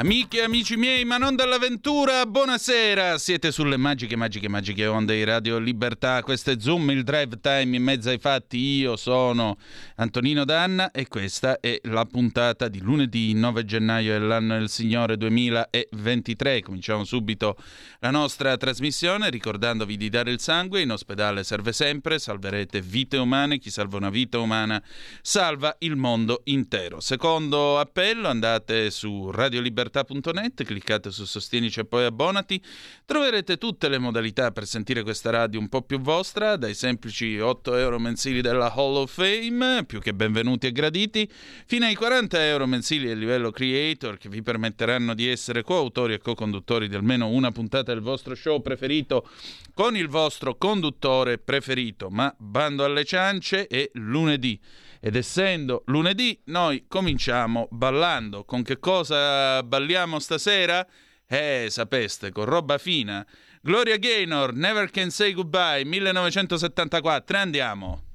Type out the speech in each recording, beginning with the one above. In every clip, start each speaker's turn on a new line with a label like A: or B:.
A: Amiche e amici miei, ma non dall'avventura, buonasera! Siete sulle magiche, magiche, magiche onde di Radio Libertà. Questo è Zoom, il drive time in mezzo ai fatti. Io sono Antonino Danna e questa è la puntata di lunedì 9 gennaio dell'anno del Signore 2023. Cominciamo subito la nostra trasmissione ricordandovi di dare il sangue. In ospedale serve sempre, salverete vite umane. Chi salva una vita umana salva il mondo intero. Secondo appello, andate su Radio Libertà libertà.net, cliccate su Sostienici e poi abbonati, troverete tutte le modalità per sentire questa radio un po' più vostra, dai semplici 8 euro mensili della Hall of Fame, più che benvenuti e graditi, fino ai 40 euro mensili a livello creator che vi permetteranno di essere coautori e co-conduttori di almeno una puntata del vostro show preferito con il vostro conduttore preferito, ma bando alle ciance e lunedì. Ed essendo lunedì, noi cominciamo ballando. Con che cosa balliamo stasera? Eh, sapeste, con roba fina. Gloria Gaynor, Never Can Say Goodbye, 1974. Andiamo.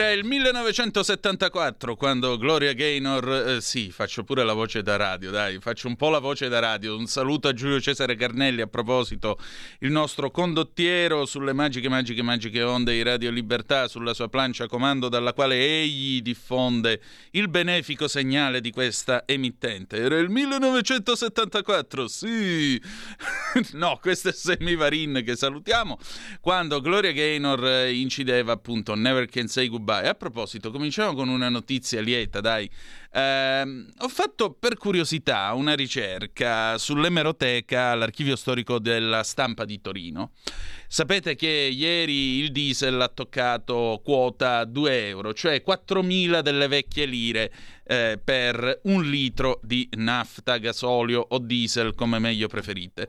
A: Era il 1974 quando Gloria Gaynor, eh, sì, faccio pure la voce da radio, dai, faccio un po' la voce da radio. Un saluto a Giulio Cesare Carnelli a proposito, il nostro condottiero sulle magiche, magiche, magiche onde di Radio Libertà, sulla sua plancia comando dalla quale egli diffonde il benefico segnale di questa emittente. Era il 1974, sì. no, questo è Sammy Varin che salutiamo, quando Gloria Gaynor eh, incideva appunto Never Can Say Goodbye. A proposito, cominciamo con una notizia lieta, dai. Eh, ho fatto per curiosità una ricerca sull'emeroteca, l'archivio storico della stampa di Torino. Sapete che ieri il diesel ha toccato quota 2 euro, cioè 4.000 delle vecchie lire.
B: eh, per un litro di nafta, gasolio o diesel, come meglio preferite.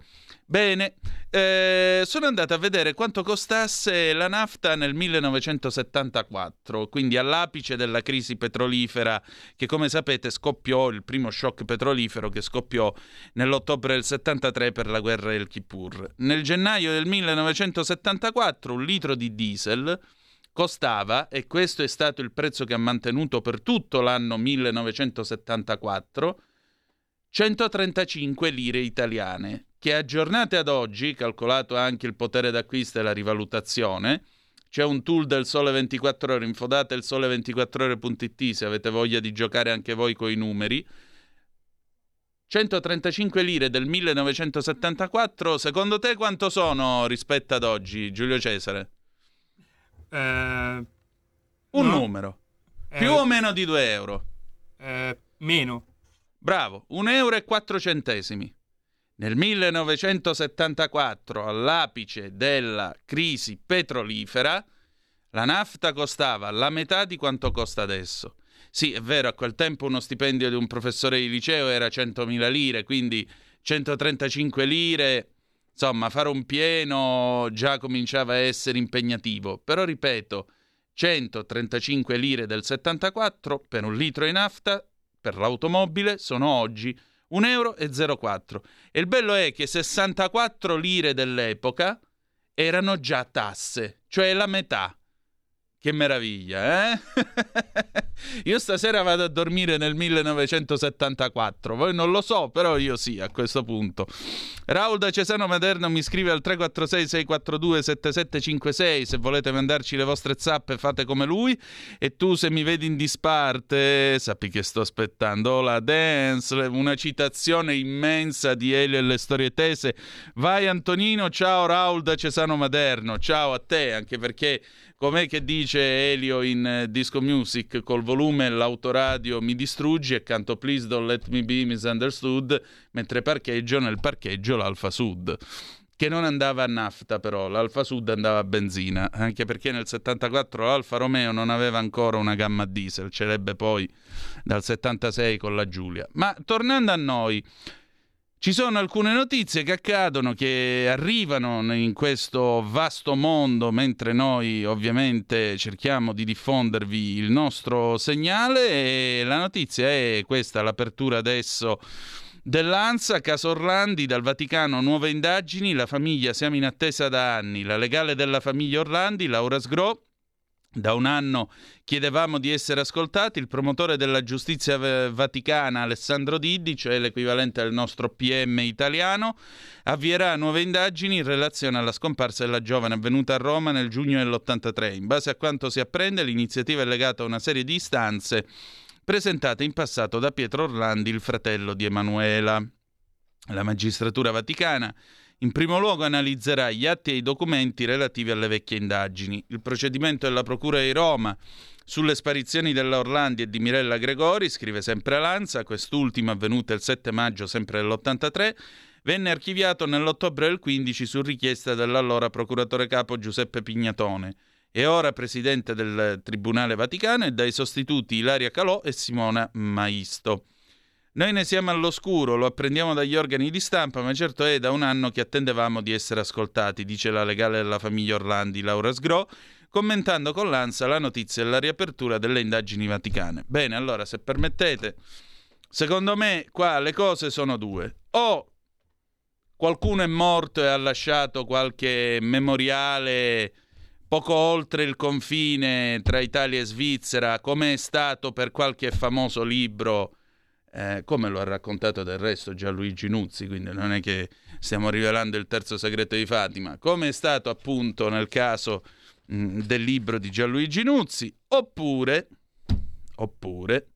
B: Bene, eh, sono andato a vedere quanto costasse la nafta nel 1974, quindi all'apice della crisi petrolifera che come sapete scoppiò, il primo shock petrolifero che scoppiò nell'ottobre del 73 per la guerra del Kippur. Nel gennaio del 1974 un litro di diesel costava, e questo è stato il prezzo che ha mantenuto per tutto l'anno 1974, 135 lire italiane, che aggiornate ad oggi, calcolato anche il potere d'acquisto e la rivalutazione, c'è un tool del Sole 24 Ore, infodate il sole24ore.it se avete voglia di giocare anche voi con i numeri. 135 lire del 1974, secondo te quanto sono rispetto ad oggi, Giulio Cesare?
C: Eh,
B: Un
C: no.
B: numero.
C: eh,
B: Più o meno di 2 euro.
C: eh, meno.
B: Bravo, 1 euro e 4 centesimi. Nel 1974, all'apice della crisi petrolifera, la nafta costava la metà di quanto costa adesso. Sì, è vero, a quel tempo uno stipendio di un professore di liceo era 100.000 lire, quindi 135 lire, insomma, fare un pieno già cominciava a essere impegnativo. Però ripeto, 135 lire del 74 per un litro di nafta per l'automobile sono oggi 1,04 euro. E il bello è che 64 lire dell'epoca erano già tasse, cioè la metà. Che meraviglia, eh? io stasera vado a dormire nel 1974, voi non lo so, però io sì a questo punto. Raul da Cesano Maderno mi scrive al 346-642-7756 se volete mandarci le vostre zappe fate come lui e tu se mi vedi in disparte sappi che sto aspettando la dance, una citazione immensa di Elio e le storie tese. Vai Antonino, ciao Raul da Cesano Maderno, ciao a te anche perché com'è che dice Elio in eh, Disco Music col volume l'autoradio mi distruggi e canto Please don't let me be misunderstood mentre parcheggio nel parcheggio l'Alfa Sud che non andava a nafta però, l'Alfa Sud andava a benzina, anche perché nel 74 l'Alfa Romeo non aveva ancora una gamma diesel, ce l'ebbe poi dal 76 con la Giulia. Ma tornando a noi, ci sono alcune notizie che accadono, che arrivano in questo vasto mondo, mentre noi ovviamente cerchiamo di diffondervi il nostro segnale. E la notizia è questa, l'apertura adesso dell'ANSA, caso Orlandi, dal Vaticano nuove indagini, la famiglia siamo in attesa da anni, la legale della famiglia Orlandi, Laura Sgro, da un anno chiedevamo di essere ascoltati. Il promotore della giustizia vaticana, Alessandro Diddi, cioè l'equivalente del nostro PM italiano, avvierà nuove indagini in relazione alla scomparsa della giovane avvenuta a Roma nel giugno dell'83. In base a quanto si apprende, l'iniziativa è legata a una serie di istanze presentate in passato da Pietro Orlandi, il fratello di Emanuela. La magistratura vaticana in primo luogo analizzerà gli atti e i documenti relativi alle vecchie indagini. Il procedimento della Procura di Roma sulle sparizioni della Orlandi e di Mirella Gregori, scrive sempre Lanza, quest'ultima avvenuta il 7 maggio sempre dell'83, venne archiviato nell'ottobre del 15 su richiesta dell'allora procuratore capo Giuseppe Pignatone e ora presidente del Tribunale Vaticano e dai sostituti Ilaria Calò e Simona Maisto. Noi ne siamo all'oscuro, lo apprendiamo dagli organi di stampa, ma certo è da un anno che attendevamo di essere ascoltati, dice la legale della famiglia Orlandi, Laura Sgro, commentando con l'ANSA la notizia della riapertura delle indagini vaticane. Bene, allora, se permettete, secondo me qua le cose sono due. O qualcuno è morto e ha lasciato qualche memoriale poco oltre il confine tra Italia e Svizzera, come è stato per qualche famoso libro eh, come lo ha raccontato del resto Gianluigi Nuzzi, quindi non è che stiamo rivelando il terzo segreto di Fatima, come è stato appunto nel caso mh, del libro di Gianluigi Nuzzi, oppure, oppure,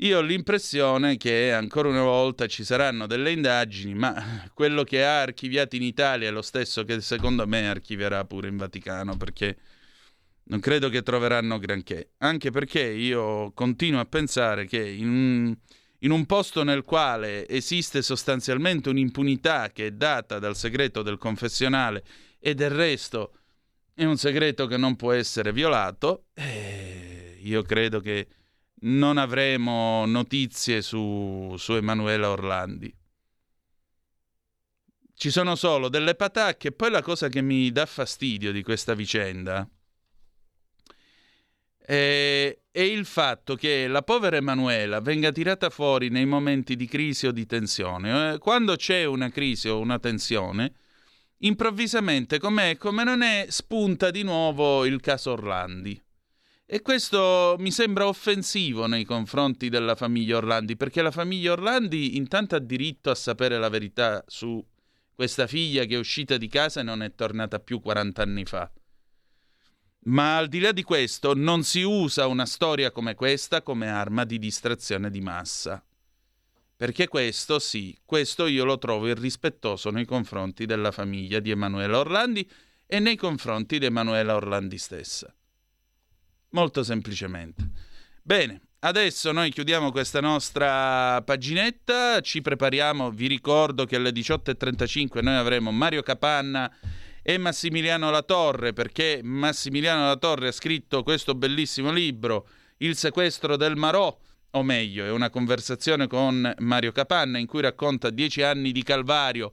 B: io ho l'impressione che ancora una volta ci saranno delle indagini, ma quello che ha archiviato in Italia è lo stesso che secondo me archivierà pure in Vaticano, perché non credo che troveranno granché, anche perché io continuo a pensare che in un, in un, posto nel quale esiste sostanzialmente un'impunità che è data dal segreto del confessionale e del resto è un segreto che non può essere violato, eh, io credo che non avremo notizie su, su Emanuela Orlandi. Ci sono solo delle patacche. Poi la cosa che mi dà fastidio di questa vicenda è, è il fatto che la povera Emanuela venga tirata fuori nei momenti di crisi o di tensione. Eh, quando c'è una crisi o una tensione, improvvisamente, com'è, come non è, spunta di nuovo il caso Orlandi. E questo mi sembra offensivo nei confronti della famiglia Orlandi, perché la famiglia Orlandi intanto ha diritto a sapere la verità su questa figlia che è uscita di casa e non è tornata più 40 anni fa. Ma al di là di questo non si usa una storia come questa come arma di distrazione di massa. Perché questo sì, questo io lo trovo irrispettoso nei confronti della famiglia di Emanuela Orlandi e nei confronti di Emanuela Orlandi stessa. Molto semplicemente. Bene, adesso noi chiudiamo questa nostra paginetta, ci prepariamo, vi ricordo che alle 18.35 noi avremo Mario Capanna e Massimiliano Latorre, perché Massimiliano Latorre ha scritto questo bellissimo libro, Il sequestro del Marò, o meglio, è una conversazione con Mario Capanna in cui racconta dieci anni di calvario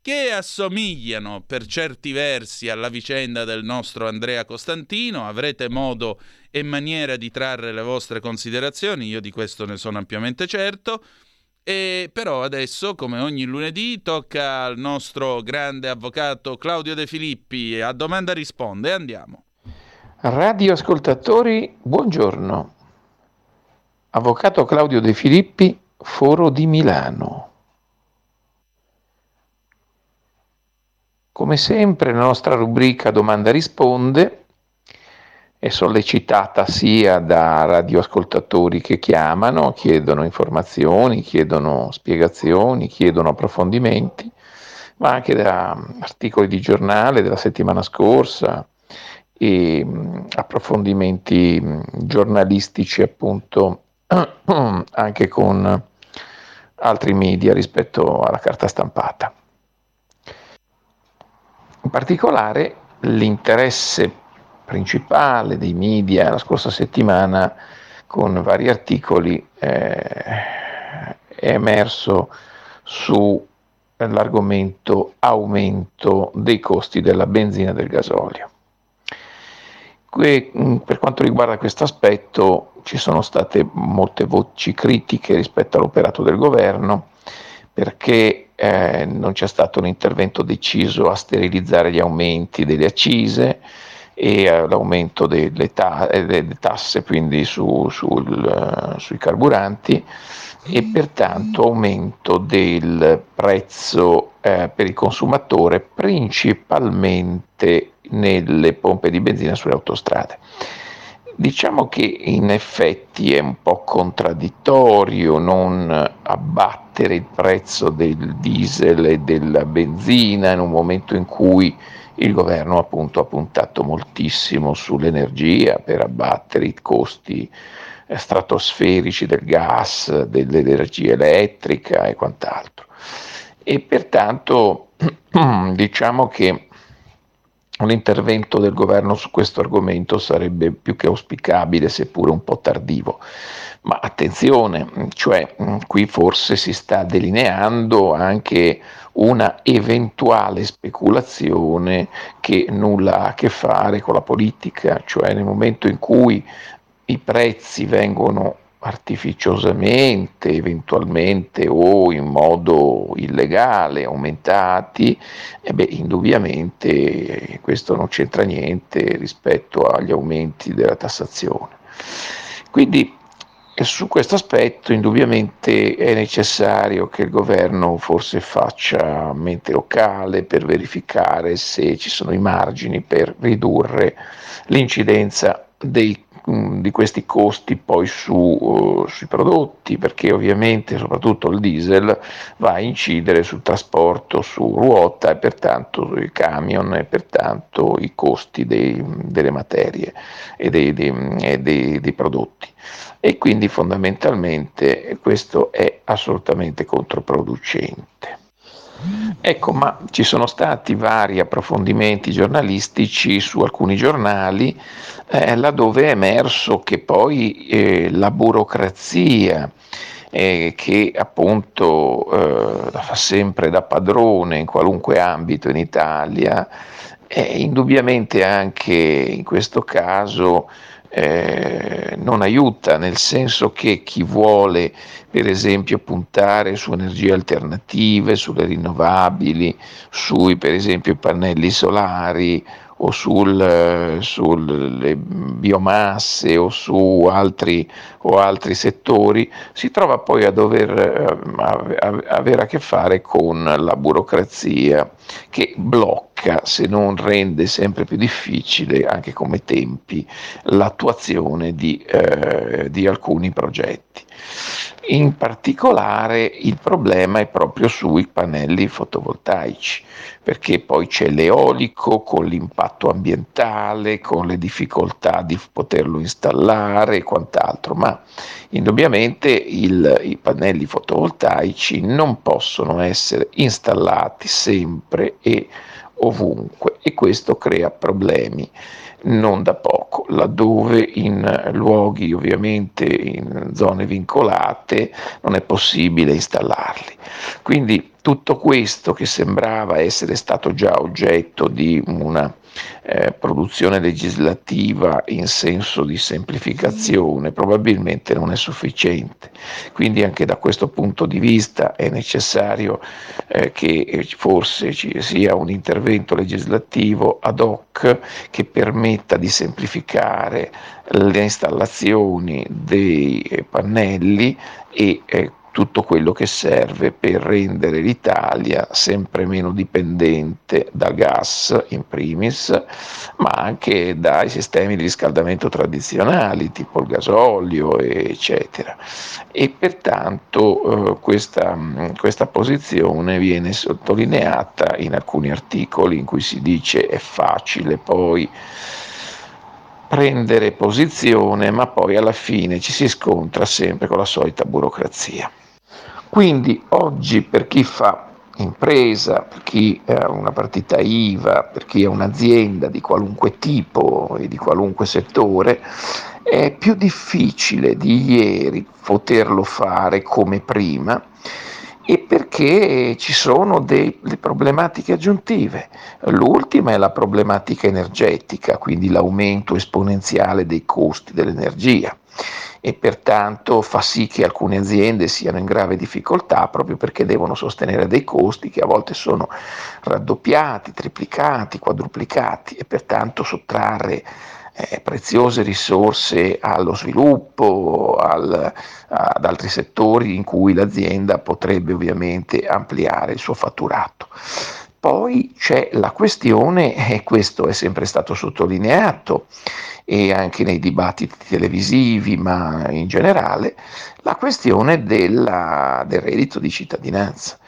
B: che assomigliano per certi versi alla vicenda del nostro Andrea Costantino. Avrete modo e maniera di trarre le vostre considerazioni, io di questo ne sono ampiamente certo. E però adesso, come ogni lunedì, tocca al nostro grande avvocato Claudio De Filippi. A domanda risponde, andiamo.
D: Radioascoltatori, buongiorno. Avvocato Claudio De Filippi, Foro di Milano. Come sempre la nostra rubrica Domanda risponde è sollecitata sia da radioascoltatori che chiamano, chiedono informazioni, chiedono spiegazioni, chiedono approfondimenti, ma anche da articoli di giornale della settimana scorsa e approfondimenti giornalistici appunto anche con altri media rispetto alla carta stampata. In particolare l'interesse principale dei media la scorsa settimana con vari articoli eh, è emerso sull'argomento aumento dei costi della benzina e del gasolio. Que, per quanto riguarda questo aspetto ci sono state molte voci critiche rispetto all'operato del governo perché eh, non c'è stato un intervento deciso a sterilizzare gli aumenti delle accise e l'aumento delle, ta- eh, delle, tasse quindi su, sul, uh, sui carburanti e pertanto aumento del prezzo eh, per il consumatore principalmente nelle pompe di benzina sulle autostrade. Diciamo che in effetti è un po' contraddittorio non abbattere il prezzo del diesel e della benzina in un momento in cui il governo appunto ha puntato moltissimo sull'energia per abbattere i costi stratosferici del gas, dell'energia elettrica e quant'altro. E pertanto diciamo che un intervento del governo su questo argomento sarebbe più che auspicabile, seppure un po' tardivo. Ma attenzione, cioè qui forse si sta delineando anche una eventuale speculazione che nulla ha a che fare con la politica, cioè nel momento in cui i prezzi vengono artificiosamente, eventualmente o in modo illegale aumentati, e beh, indubbiamente questo non c'entra niente rispetto agli aumenti della tassazione. Quindi su questo aspetto indubbiamente è necessario che il governo forse faccia mente locale per verificare se ci sono i margini per ridurre l'incidenza dei Mm, di questi costi poi su, uh, sui prodotti, perché ovviamente soprattutto il diesel va a incidere sul trasporto su ruota e pertanto sui camion e pertanto i costi dei, delle materie e, dei, dei, e dei prodotti. E quindi fondamentalmente questo è assolutamente controproducente. Ecco, ma ci sono stati vari approfondimenti giornalistici su alcuni giornali eh, laddove è emerso che poi eh, la burocrazia eh, che appunto eh, fa sempre da padrone in qualunque ambito in Italia, indubbiamente anche in questo caso eh, non aiuta, nel senso che chi vuole per esempio puntare su energie alternative, sulle rinnovabili, sui per esempio pannelli solari o sul, sulle biomasse o su altri, o altri, settori, si trova poi a dover eh, avere a che fare con la burocrazia che blocca, se non rende sempre più difficile, anche come tempi, l'attuazione di, eh, di alcuni progetti. In particolare il problema è proprio sui pannelli fotovoltaici, perché poi c'è l'eolico con l'impatto ambientale, con le difficoltà di poterlo installare e quant'altro, ma indubbiamente il, i pannelli fotovoltaici non possono essere installati sempre e ovunque e questo crea problemi non da poco, laddove in luoghi ovviamente in zone vincolate non è possibile installarli. Quindi tutto questo che sembrava essere stato già oggetto di una eh, produzione legislativa in senso di semplificazione probabilmente non è sufficiente. Quindi anche da questo punto di vista è necessario eh, che forse ci sia un intervento legislativo ad hoc che permetta di semplificare le installazioni dei pannelli e eh, tutto quello che serve per rendere l'Italia sempre meno dipendente da gas in primis, ma anche dai sistemi di riscaldamento tradizionali, tipo il gasolio, eccetera. E pertanto eh, questa, questa posizione viene sottolineata in alcuni articoli in cui si dice è facile poi prendere posizione, ma poi alla fine ci si scontra sempre con la solita burocrazia. Quindi oggi per chi fa impresa, per chi ha una partita IVA, per chi ha un'azienda di qualunque tipo e di qualunque settore, è più difficile di ieri poterlo fare come prima e perché ci sono delle problematiche aggiuntive. L'ultima è la problematica energetica, quindi l'aumento esponenziale dei costi dell'energia e pertanto fa sì che alcune aziende siano in grave difficoltà proprio perché devono sostenere dei costi che a volte sono raddoppiati, triplicati, quadruplicati e pertanto sottrarre eh, preziose risorse allo sviluppo, al, ad altri settori in cui l'azienda potrebbe ovviamente ampliare il suo fatturato. Poi c'è la questione, e questo è sempre stato sottolineato, e anche nei dibattiti televisivi, ma in generale, la questione della, del reddito di cittadinanza.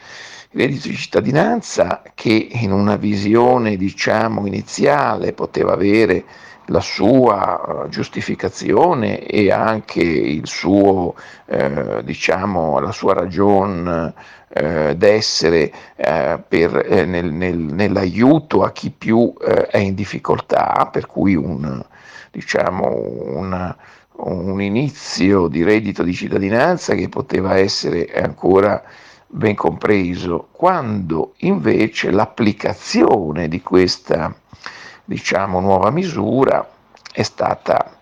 D: Il reddito di cittadinanza che in una visione diciamo iniziale poteva avere la sua eh, giustificazione e anche suo, eh, diciamo, la sua ragione eh, d'essere eh, per, eh, nel, nel, nell'aiuto a chi più eh, è in difficoltà, per cui un, diciamo, un, un inizio di reddito di cittadinanza che poteva essere ancora ben compreso, quando invece l'applicazione di questa diciamo, nuova misura è stata,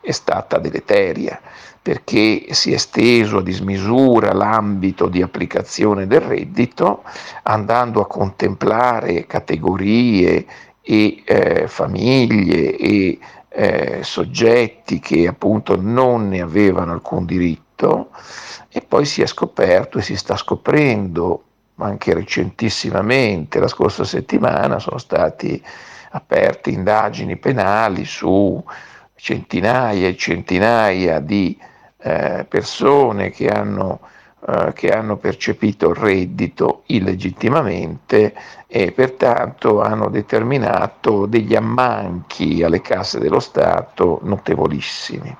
D: è stata deleteria perché si è esteso a dismisura l'ambito di applicazione del reddito, andando a contemplare categorie e eh, famiglie e eh, soggetti che appunto non ne avevano alcun diritto e poi si è scoperto e si sta scoprendo anche recentissimamente, la scorsa settimana sono stati aperte indagini penali su centinaia e centinaia di eh, persone che hanno eh, che hanno percepito reddito illegittimamente e pertanto hanno determinato degli ammanchi alle casse dello Stato notevolissimi.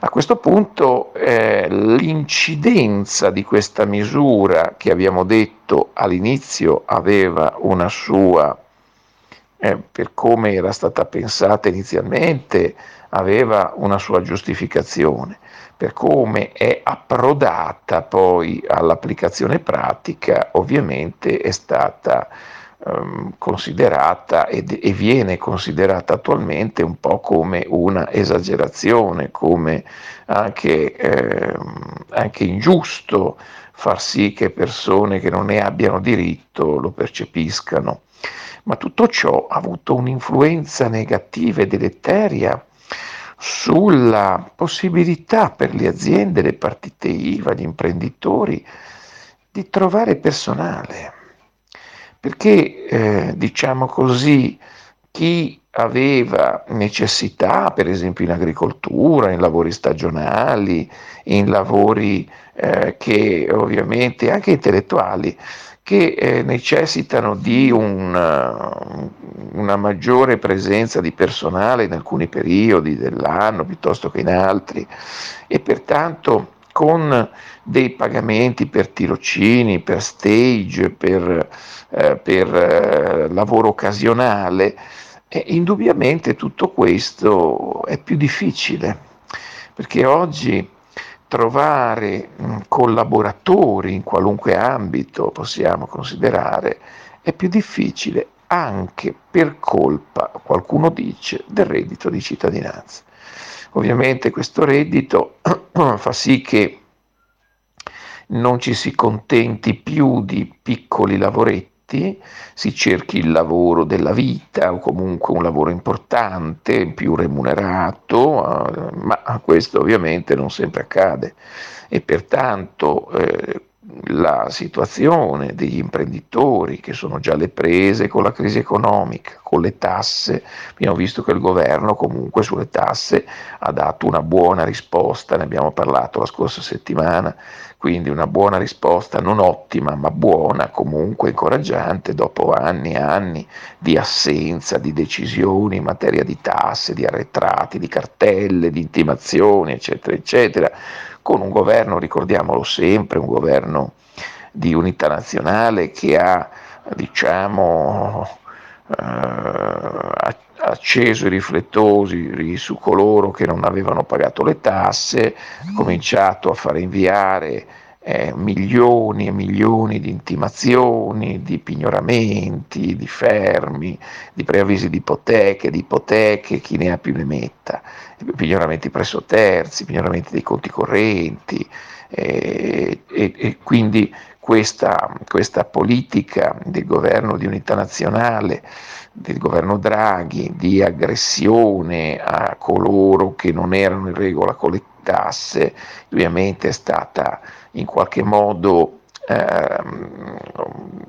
D: A questo punto eh, l'incidenza di questa misura che abbiamo detto all'inizio aveva una sua, eh, per come era stata pensata inizialmente, aveva una sua giustificazione, per come è approdata poi all'applicazione pratica, ovviamente è stata ehm, considerata ed, e viene considerata attualmente un po' come una esagerazione, come anche, ehm, anche ingiusto far sì che persone che non ne abbiano diritto lo percepiscano. Ma tutto ciò ha avuto un'influenza negativa e deleteria sulla possibilità per le aziende, le partite IVA, gli imprenditori di trovare personale. Perché eh, diciamo così chi aveva necessità, per esempio in agricoltura, in lavori stagionali, in lavori eh, che ovviamente anche intellettuali, che eh, necessitano di un, uh, una maggiore presenza di personale in alcuni periodi dell'anno piuttosto che in altri e pertanto con dei pagamenti per tirocini, per stage, per, eh, per eh, lavoro occasionale, e indubbiamente tutto questo è più difficile, perché oggi trovare mh, collaboratori in qualunque ambito possiamo considerare è più difficile anche per colpa, qualcuno dice, del reddito di cittadinanza. Ovviamente questo reddito fa sì che non ci si contenti più di piccoli lavoretti, si cerchi il lavoro della vita o comunque un lavoro importante, più remunerato, eh, ma questo ovviamente non sempre accade. E pertanto eh, la situazione degli imprenditori che sono già alle prese con la crisi economica, con le tasse, abbiamo visto che il governo comunque sulle tasse ha dato una buona risposta, ne abbiamo parlato la scorsa settimana, quindi una buona risposta, non ottima ma buona, comunque incoraggiante dopo anni e anni di assenza di decisioni in materia di tasse, di arretrati, di cartelle, di intimazioni, eccetera, eccetera. Con un governo, ricordiamolo sempre, un governo di unità nazionale che ha, diciamo, eh, acceso i riflettori su coloro che non avevano pagato le tasse, ha cominciato a fare inviare eh, milioni e milioni di intimazioni, di pignoramenti, di fermi, di preavvisi di ipoteche, di ipoteche, chi ne ha più ne metta, pignoramenti presso terzi, pignoramenti dei conti correnti eh, e, e, quindi questa, questa politica del governo di unità nazionale del governo Draghi di aggressione a coloro che non erano in regola con le tasse, ovviamente è stata in qualche modo ehm,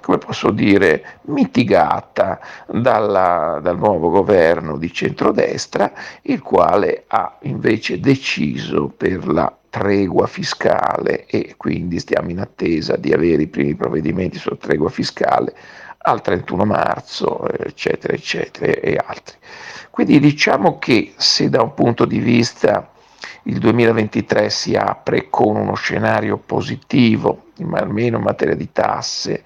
D: come posso dire, mitigata dalla, dal nuovo governo di centrodestra, il quale ha invece deciso per la tregua fiscale e quindi stiamo in attesa di avere i primi provvedimenti sulla tregua fiscale al 31 marzo, eccetera, eccetera, e altri. Quindi diciamo che se da un punto di vista il 2023 si apre con uno scenario positivo, almeno in materia di tasse,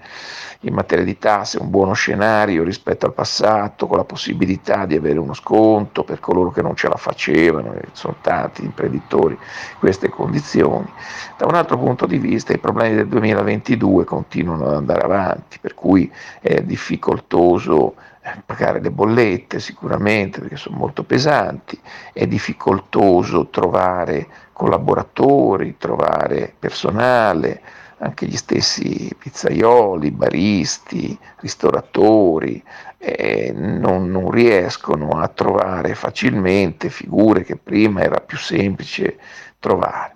D: in materia di tasse un buono scenario rispetto al passato, con la possibilità di avere uno sconto per coloro che non ce la facevano, sono tanti imprenditori in queste condizioni. Da un altro punto di vista i problemi del 2022 continuano ad andare avanti, per cui è difficoltoso eh, pagare le bollette sicuramente perché sono molto pesanti, è difficoltoso trovare collaboratori, trovare personale, anche gli stessi pizzaioli, baristi, ristoratori eh, non, non, riescono a trovare facilmente figure che prima era più semplice trovare.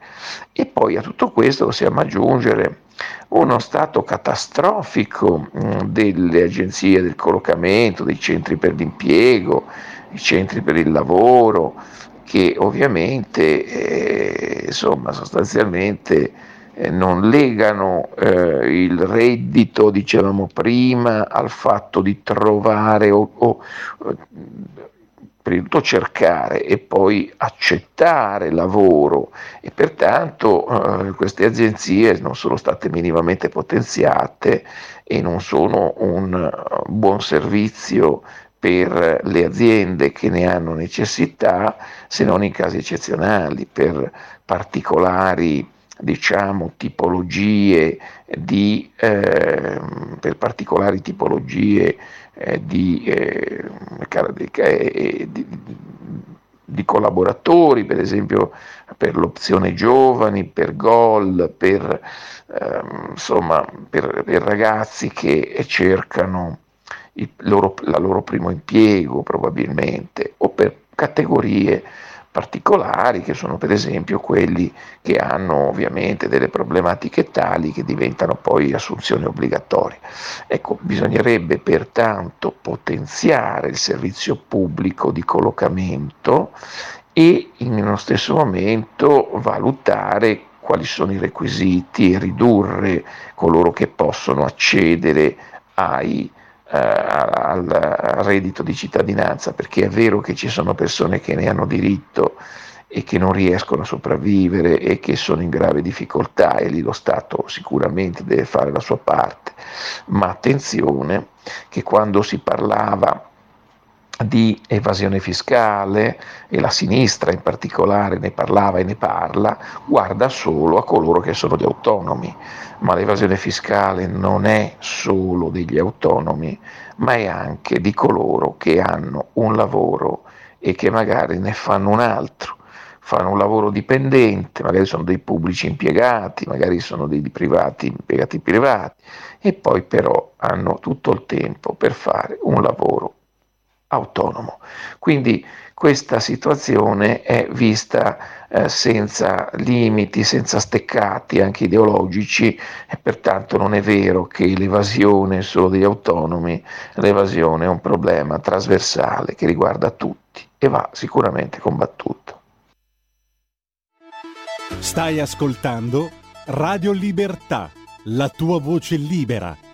D: E poi a tutto questo possiamo aggiungere uno stato catastrofico mh, delle agenzie del collocamento, dei centri per l'impiego, i centri per il lavoro, che ovviamente eh, insomma, sostanzialmente non legano eh, il reddito, dicevamo prima, al fatto di trovare o, o prima di tutto cercare e poi accettare lavoro. E pertanto eh, queste agenzie non sono state minimamente potenziate e non sono un buon servizio per le aziende che ne hanno necessità, se non in casi eccezionali, per particolari diciamo, tipologie di, eh, per particolari tipologie eh, di, eh, di, di, di, collaboratori, per esempio per l'opzione giovani, per gol, per, ehm, insomma, per, per ragazzi che cercano il loro, la loro primo impiego probabilmente, o per categorie particolari che sono per esempio quelli che hanno ovviamente delle problematiche tali che diventano poi assunzioni obbligatorie. Ecco, bisognerebbe pertanto potenziare il servizio pubblico di collocamento e nello stesso momento valutare quali sono i requisiti e ridurre coloro che possono accedere ai al reddito di cittadinanza, perché è vero che ci sono persone che ne hanno diritto e che non riescono a sopravvivere e che sono in grave difficoltà e lì lo Stato sicuramente deve fare la sua parte, ma attenzione che quando si parlava di evasione fiscale e la sinistra in particolare ne parlava e ne parla, guarda solo a coloro che sono gli autonomi, ma l'evasione fiscale non è solo degli autonomi, ma è anche di coloro che hanno un lavoro e che magari ne fanno un altro, fanno un lavoro dipendente, magari sono dei pubblici impiegati, magari sono dei privati impiegati privati e poi però hanno tutto il tempo per fare un lavoro autonomo. Quindi questa situazione è vista eh, senza limiti, senza steccati anche ideologici e pertanto non è vero che l'evasione solo degli autonomi, l'evasione è un problema trasversale che riguarda tutti e va sicuramente combattuto.
E: Stai ascoltando Radio Libertà, la tua voce libera,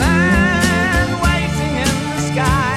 B: I've waiting in the sky.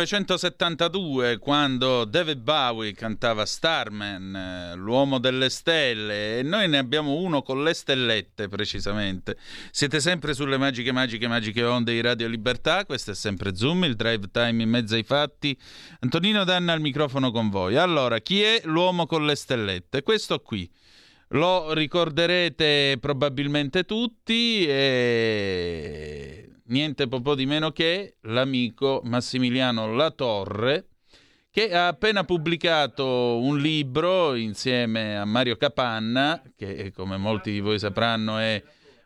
B: 1972 quando David Bowie cantava Starman, l'uomo delle stelle, e noi ne abbiamo uno con le stellette precisamente. Siete sempre sulle magiche, magiche, magiche onde di Radio Libertà, questo è sempre Zoom, il drive time in mezzo ai fatti. Antonino Danna al microfono con voi. Allora, chi è l'uomo con le stellette? Questo qui. Lo ricorderete probabilmente tutti e niente po' di meno che l'amico Massimiliano Latorre, che ha appena pubblicato un libro insieme a Mario Capanna, che come molti di voi sapranno è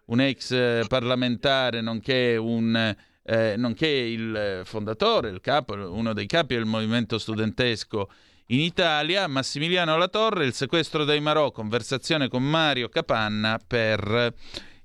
B: un ex parlamentare, nonché, un, eh, nonché il fondatore, il capo, uno dei capi del movimento studentesco in Italia, Massimiliano Latorre, il sequestro dei Marò, conversazione con Mario Capanna per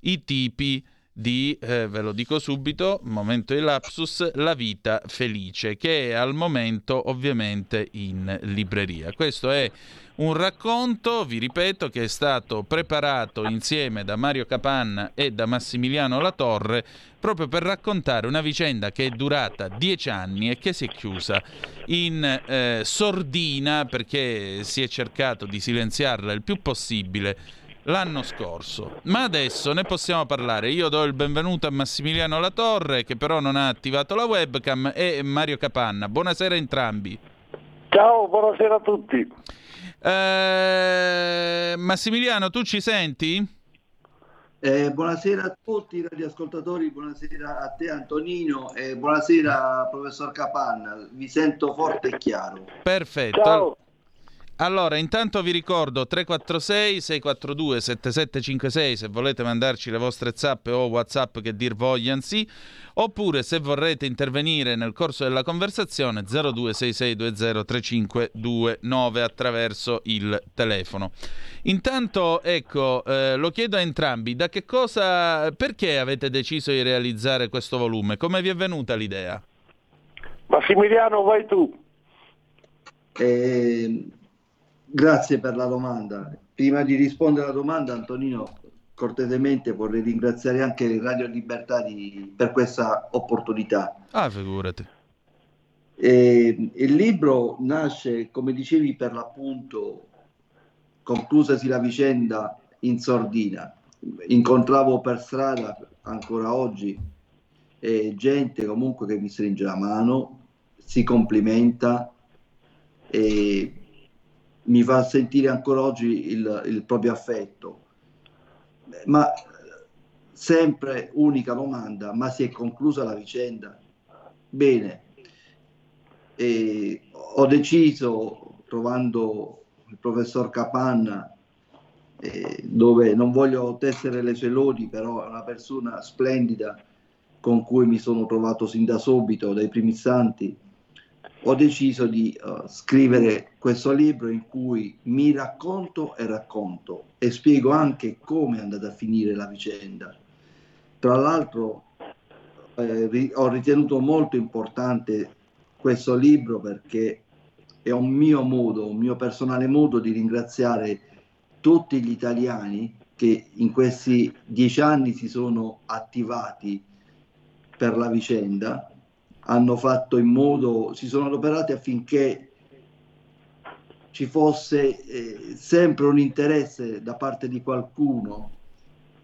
B: i tipi di, eh, ve lo dico subito, momento di lapsus, La vita felice, che è al momento ovviamente in libreria. Questo è un racconto, vi ripeto, che è stato preparato insieme da Mario Capanna e da Massimiliano Latorre proprio per raccontare una vicenda che è durata dieci anni e che si è chiusa in eh, sordina perché si è cercato di silenziarla il più possibile l'anno scorso. Ma adesso ne possiamo parlare. Io do il benvenuto a Massimiliano Latorre, che però non ha attivato la webcam, e Mario Capanna. Buonasera a entrambi.
F: Ciao, buonasera a tutti.
B: Eh, Massimiliano, tu ci senti?
G: Eh, buonasera a tutti i radioascoltatori, buonasera a te Antonino e buonasera professor Capanna, vi sento forte e chiaro.
B: Perfetto.
F: Ciao.
B: Allora, intanto vi ricordo 346 642 7756 se volete mandarci le vostre zappe o WhatsApp che dir vogliansi, oppure se vorrete intervenire nel corso della conversazione 0266203529 attraverso il telefono. Intanto, ecco, eh, lo chiedo a entrambi, da che cosa perché avete deciso di realizzare questo volume? Come vi è venuta l'idea?
F: Massimiliano, vai tu.
G: Eh, grazie per la domanda. Prima di rispondere alla domanda, Antonino, cortesemente vorrei ringraziare anche Radio Libertà di- per questa opportunità.
B: Ah, figurati.
G: E il libro nasce, come dicevi, per l'appunto, conclusasi la vicenda in sordina. Incontravo per strada ancora oggi eh, gente comunque che mi stringe la mano, si complimenta e mi fa sentire ancora oggi il, il proprio affetto. Ma sempre unica domanda, ma si è conclusa la vicenda? Bene, e ho deciso, trovando il professor Capanna, eh, dove non voglio tessere le sue lodi, però è una persona splendida con cui mi sono trovato sin da subito, dai primi istanti, ho deciso di eh, scrivere questo libro in cui mi racconto e racconto e spiego anche come è andata a finire la vicenda. Tra l'altro eh, ri- ho ritenuto molto importante questo libro perché è un mio modo, un mio personale modo di ringraziare tutti gli italiani che in questi dieci anni si sono attivati per la vicenda, hanno fatto in modo, si sono adoperati affinché ci fosse eh, sempre un interesse da parte di qualcuno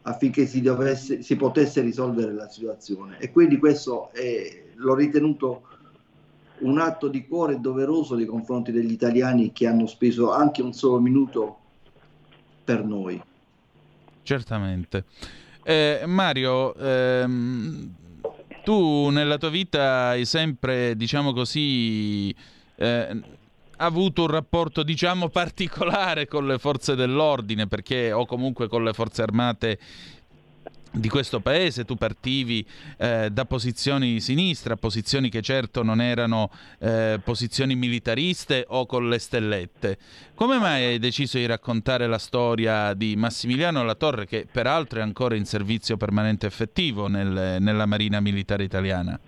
G: affinché si, dovesse, si potesse risolvere la situazione. E quindi questo è, l'ho ritenuto un atto di cuore doveroso nei confronti degli italiani che hanno speso anche un solo minuto per noi.
B: Certamente. Eh, Mario, ehm, tu nella tua vita hai sempre, diciamo così, eh, avuto un rapporto, diciamo, particolare con le forze dell'ordine, perché o comunque con le forze armate di questo paese, tu partivi eh, da posizioni di sinistra, posizioni che certo non erano eh, posizioni militariste o con le stellette. Come mai hai deciso di raccontare la storia di Massimiliano Latorre, che peraltro è ancora in servizio permanente effettivo nel- nella Marina Militare Italiana?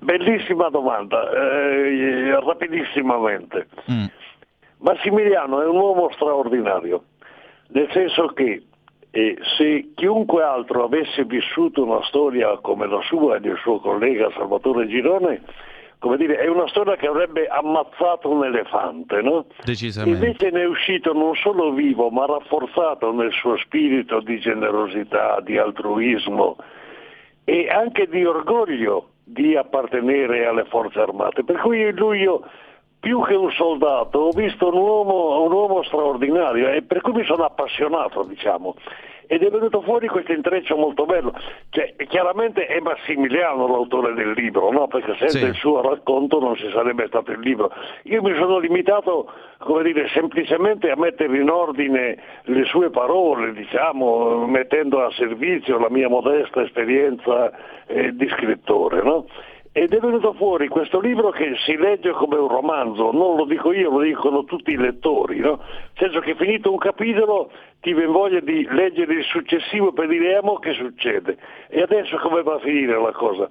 F: Bellissima domanda, eh, rapidissimamente.
B: Mm.
F: Massimiliano è un uomo straordinario, nel senso che E se chiunque altro avesse vissuto una storia come la sua e del suo collega Salvatore Girone, come dire, è una storia che avrebbe ammazzato un elefante, no?
B: Decisamente.
F: Invece ne è uscito non solo vivo, ma rafforzato nel suo spirito di generosità, di altruismo e anche di orgoglio di appartenere alle forze armate. Per cui lui io più che un soldato, ho visto un uomo, un uomo straordinario e per cui mi sono appassionato, diciamo. Ed è venuto fuori questo intreccio molto bello. Cioè, chiaramente è Massimiliano l'autore del libro, no? perché senza
B: Sì.
F: il suo racconto non ci sarebbe stato il libro. Io mi sono limitato, come dire, semplicemente a mettere in ordine le sue parole, diciamo, mettendo a servizio la mia modesta esperienza eh, di scrittore. No? Ed è venuto fuori questo libro che si legge come un romanzo, non lo dico io, lo dicono tutti i lettori, no? Nel senso che finito un capitolo ti viene voglia di leggere il successivo per dire "Eh, mo che succede e adesso come va a finire la cosa.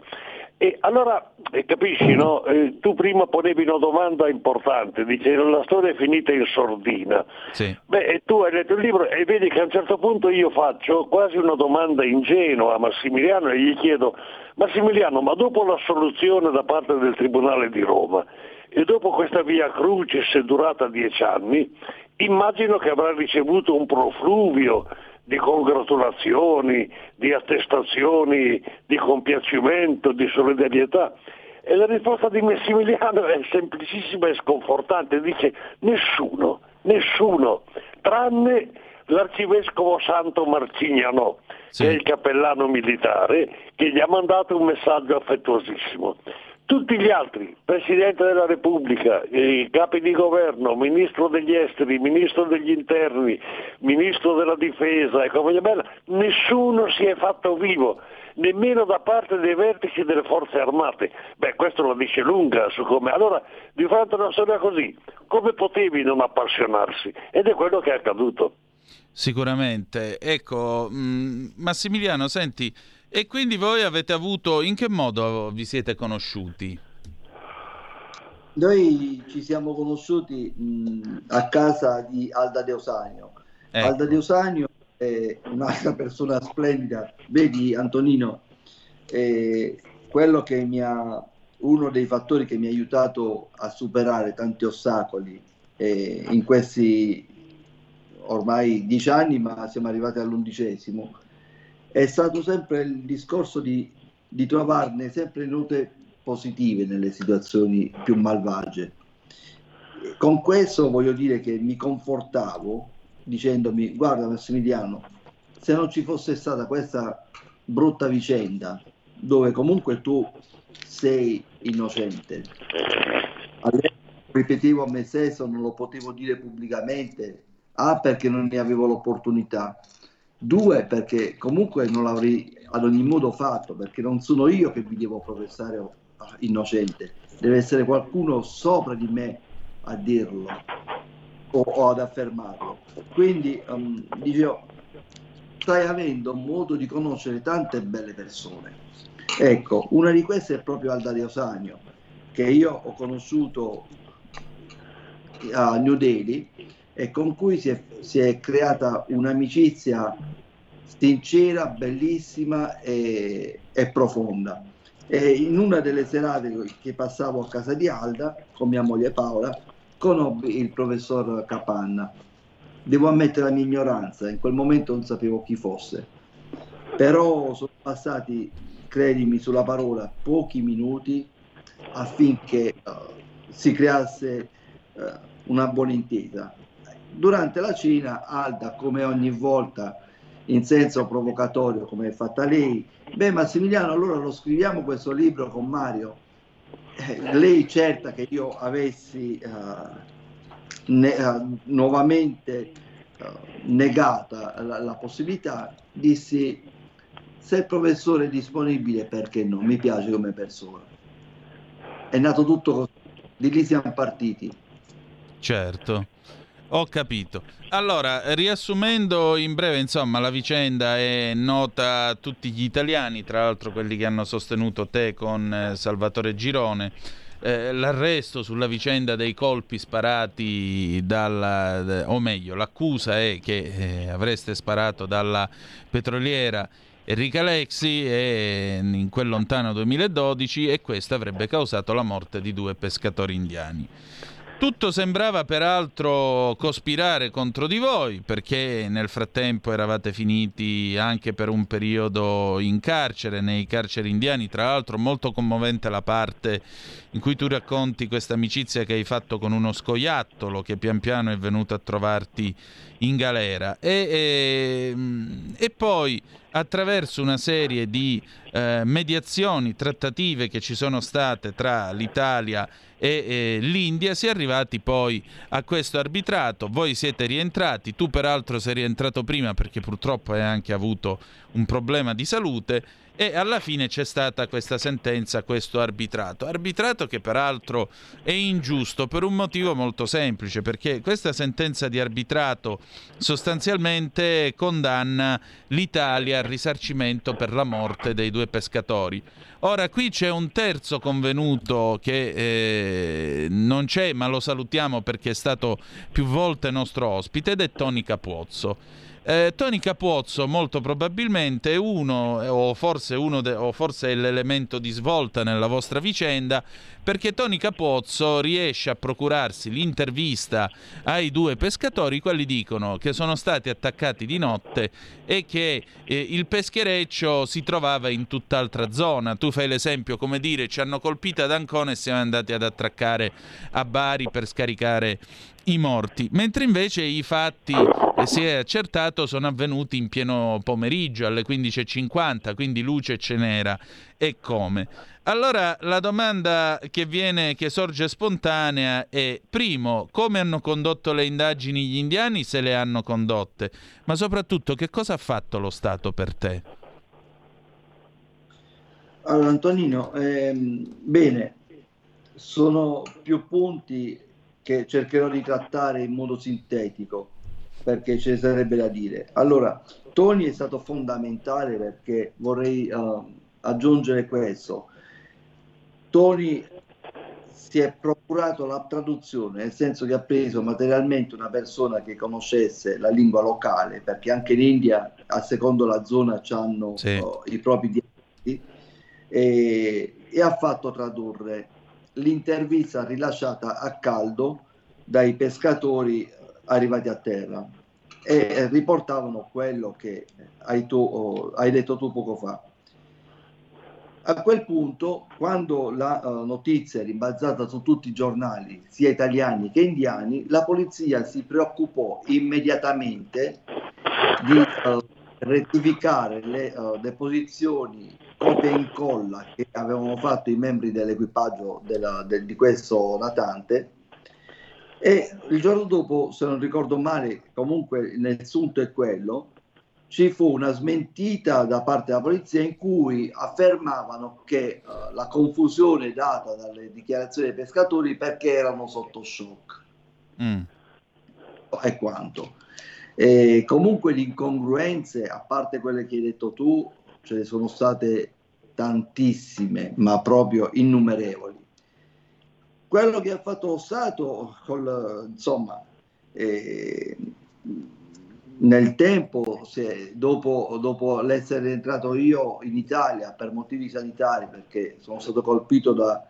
F: E allora eh, capisci, no? Eh, tu prima ponevi una domanda importante, dice la storia è finita in sordina.
B: Sì.
F: Beh, e tu hai letto il libro e vedi che a un certo punto io faccio quasi una domanda ingenua a Massimiliano e gli chiedo, Massimiliano, ma dopo l'assoluzione da parte del Tribunale di Roma e dopo questa via Crucis durata dieci anni, immagino che avrà ricevuto un profluvio di congratulazioni, di attestazioni, di compiacimento, di solidarietà. E la risposta di Massimiliano è semplicissima e sconfortante, dice nessuno, nessuno, tranne l'arcivescovo Santo Marcignano,
B: Sì.
F: che è il cappellano militare, che gli ha mandato un messaggio affettuosissimo. Tutti gli altri, Presidente della Repubblica, capi di governo, Ministro degli Esteri, Ministro degli Interni, Ministro della Difesa e compagnia bella, nessuno si è fatto vivo, nemmeno da parte dei vertici delle forze armate. Beh, questo la dice lunga su come. Allora, di fronte a una storia così, come potevi non appassionarsi? Ed è quello che è accaduto.
B: Sicuramente. Ecco, mh, Massimiliano, senti, e quindi voi avete avuto, in che modo vi siete conosciuti?
G: Noi ci siamo conosciuti mh, a casa di Alda Deosanio.
B: Ecco.
G: Alda Deosanio è un'altra persona splendida. Vedi, Antonino, è quello che mi ha, uno dei fattori che mi ha aiutato a superare tanti ostacoli eh, in questi ormai dieci anni, ma siamo arrivati all'undicesimo, è stato sempre il discorso di, di trovarne sempre note positive nelle situazioni più malvagie. Con questo voglio dire che mi confortavo dicendomi guarda Massimiliano, se non ci fosse stata questa brutta vicenda dove comunque tu sei innocente, all'epoca ripetevo a me stesso, non lo potevo dire pubblicamente, A perché non ne avevo l'opportunità, due perché comunque non l'avrei ad ogni modo fatto, perché non sono io che vi devo professare innocente, deve essere qualcuno sopra di me a dirlo o, o ad affermarlo. Quindi um, dicevo, stai avendo modo di conoscere tante belle persone. Ecco, una di queste è proprio Alda Deosanio, che io ho conosciuto a New Delhi e con cui si è, si è creata un'amicizia sincera, bellissima e, e profonda. E in una delle serate che passavo a casa di Alda con mia moglie Paola, conobbi il professor Capanna. Devo ammettere la mia ignoranza, in quel momento non sapevo chi fosse, però sono passati, credimi sulla parola, pochi minuti affinché uh, si creasse uh, una buona intesa. Durante la cena, Alda, come ogni volta, in senso provocatorio, come è fatta lei, beh Massimiliano, allora lo scriviamo questo libro con Mario. Eh, lei certa che io avessi uh, ne, uh, nuovamente uh, negata la, la, possibilità, dissi se il professore è disponibile perché no, mi piace come persona. È nato tutto così, di lì siamo partiti.
B: Certo. Ho capito. Allora, riassumendo in breve, insomma, la vicenda è nota a tutti gli italiani, tra l'altro quelli che hanno sostenuto te con eh, Salvatore Girone. eh, l'arresto sulla vicenda dei colpi sparati dalla, o meglio, l'accusa è che eh, avreste sparato dalla petroliera Enrica Lexi in quel lontano 2012 e questo avrebbe causato la morte di due pescatori indiani. Tutto sembrava peraltro cospirare contro di voi perché nel frattempo eravate finiti anche per un periodo in carcere, nei carceri indiani, tra l'altro molto commovente la parte in cui tu racconti questa amicizia che hai fatto con uno scoiattolo che pian piano è venuto a trovarti in galera e, e, e poi attraverso una serie di eh, mediazioni, trattative che ci sono state tra l'Italia e eh, l'India, si è arrivati poi a questo arbitrato. Voi siete rientrati, tu peraltro sei rientrato prima perché purtroppo hai anche avuto un problema di salute e alla fine c'è stata questa sentenza, questo arbitrato. Arbitrato che peraltro è ingiusto per un motivo molto semplice, perché questa sentenza di arbitrato sostanzialmente condanna l'Italia al risarcimento per la morte dei due pescatori. Ora qui c'è un terzo convenuto che eh, non c'è, ma lo salutiamo perché è stato più volte nostro ospite ed è Tony Capuozzo. Eh, Tony Capuozzo molto probabilmente uno, o forse, uno de- o forse è l'elemento di svolta nella vostra vicenda, perché Tony Capozzo riesce a procurarsi l'intervista ai due pescatori, quelli dicono che sono stati attaccati di notte e che eh, il peschereccio si trovava in tutt'altra zona. Tu fai l'esempio come dire ci hanno colpito ad Ancona e siamo andati ad attraccare a Bari per scaricare i morti, mentre invece i fatti eh, si è accertato sono avvenuti in pieno pomeriggio alle 15.50, quindi luce ce n'era e come. Allora la domanda che viene che sorge spontanea è primo, come hanno condotto le indagini gli indiani se le hanno condotte, ma soprattutto che cosa ha fatto lo Stato per te?
G: Allora Antonino, ehm, bene, sono più punti che cercherò di trattare in modo sintetico perché ce ne sarebbe da dire. Allora, Tony è stato fondamentale perché vorrei uh, aggiungere questo. Tony si è procurato la traduzione, nel senso che ha preso materialmente una persona che conoscesse la lingua locale, perché anche in India, a secondo la zona, hanno sì. uh, i propri dialetti, e, e ha fatto tradurre l'intervista rilasciata a caldo dai pescatori arrivati a terra e riportavano quello che hai, tu, oh, hai detto tu poco fa. A quel punto, quando la uh, notizia è rimbalzata su tutti i giornali, sia italiani che indiani, la polizia si preoccupò immediatamente di uh, rettificare le uh, deposizioni copia e incolla che avevano fatto i membri dell'equipaggio della, de, di questo natante. E il giorno dopo, se non ricordo male, comunque nel sunto è quello, ci fu una smentita da parte della polizia in cui affermavano che uh, la confusione data dalle dichiarazioni dei pescatori perché erano sotto shock. Mm. E quanto. E comunque le incongruenze, a parte quelle che hai detto tu, ce ne sono state tantissime, ma proprio innumerevoli. Quello che ha fatto lo Stato, col, insomma, eh, nel tempo, se, dopo, dopo l'essere entrato io in Italia per motivi sanitari, perché sono stato colpito da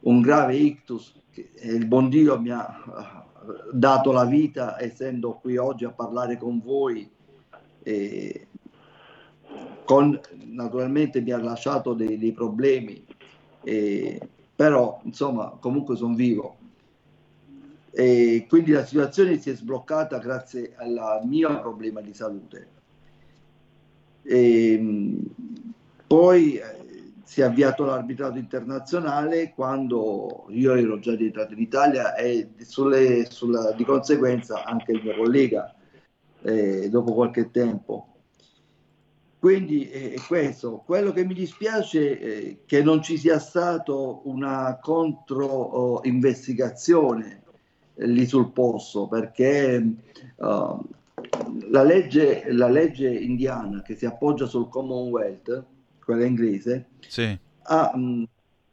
G: un grave ictus, che il buon Dio mi ha dato la vita, essendo qui oggi a parlare con voi, eh, con, naturalmente mi ha lasciato dei, dei problemi, eh, però insomma comunque sono vivo. E quindi la situazione si è sbloccata grazie al mio problema di salute. E, poi eh, si è avviato l'arbitrato internazionale quando io ero già rientrato in Italia e sulle, sulla, di conseguenza anche il mio collega eh, dopo qualche tempo. Quindi è questo. Quello che mi dispiace è che non ci sia stata una controinvestigazione eh, lì sul posto, perché uh, la, legge, la legge indiana che si appoggia sul Commonwealth, quella inglese, sì. ha, mh,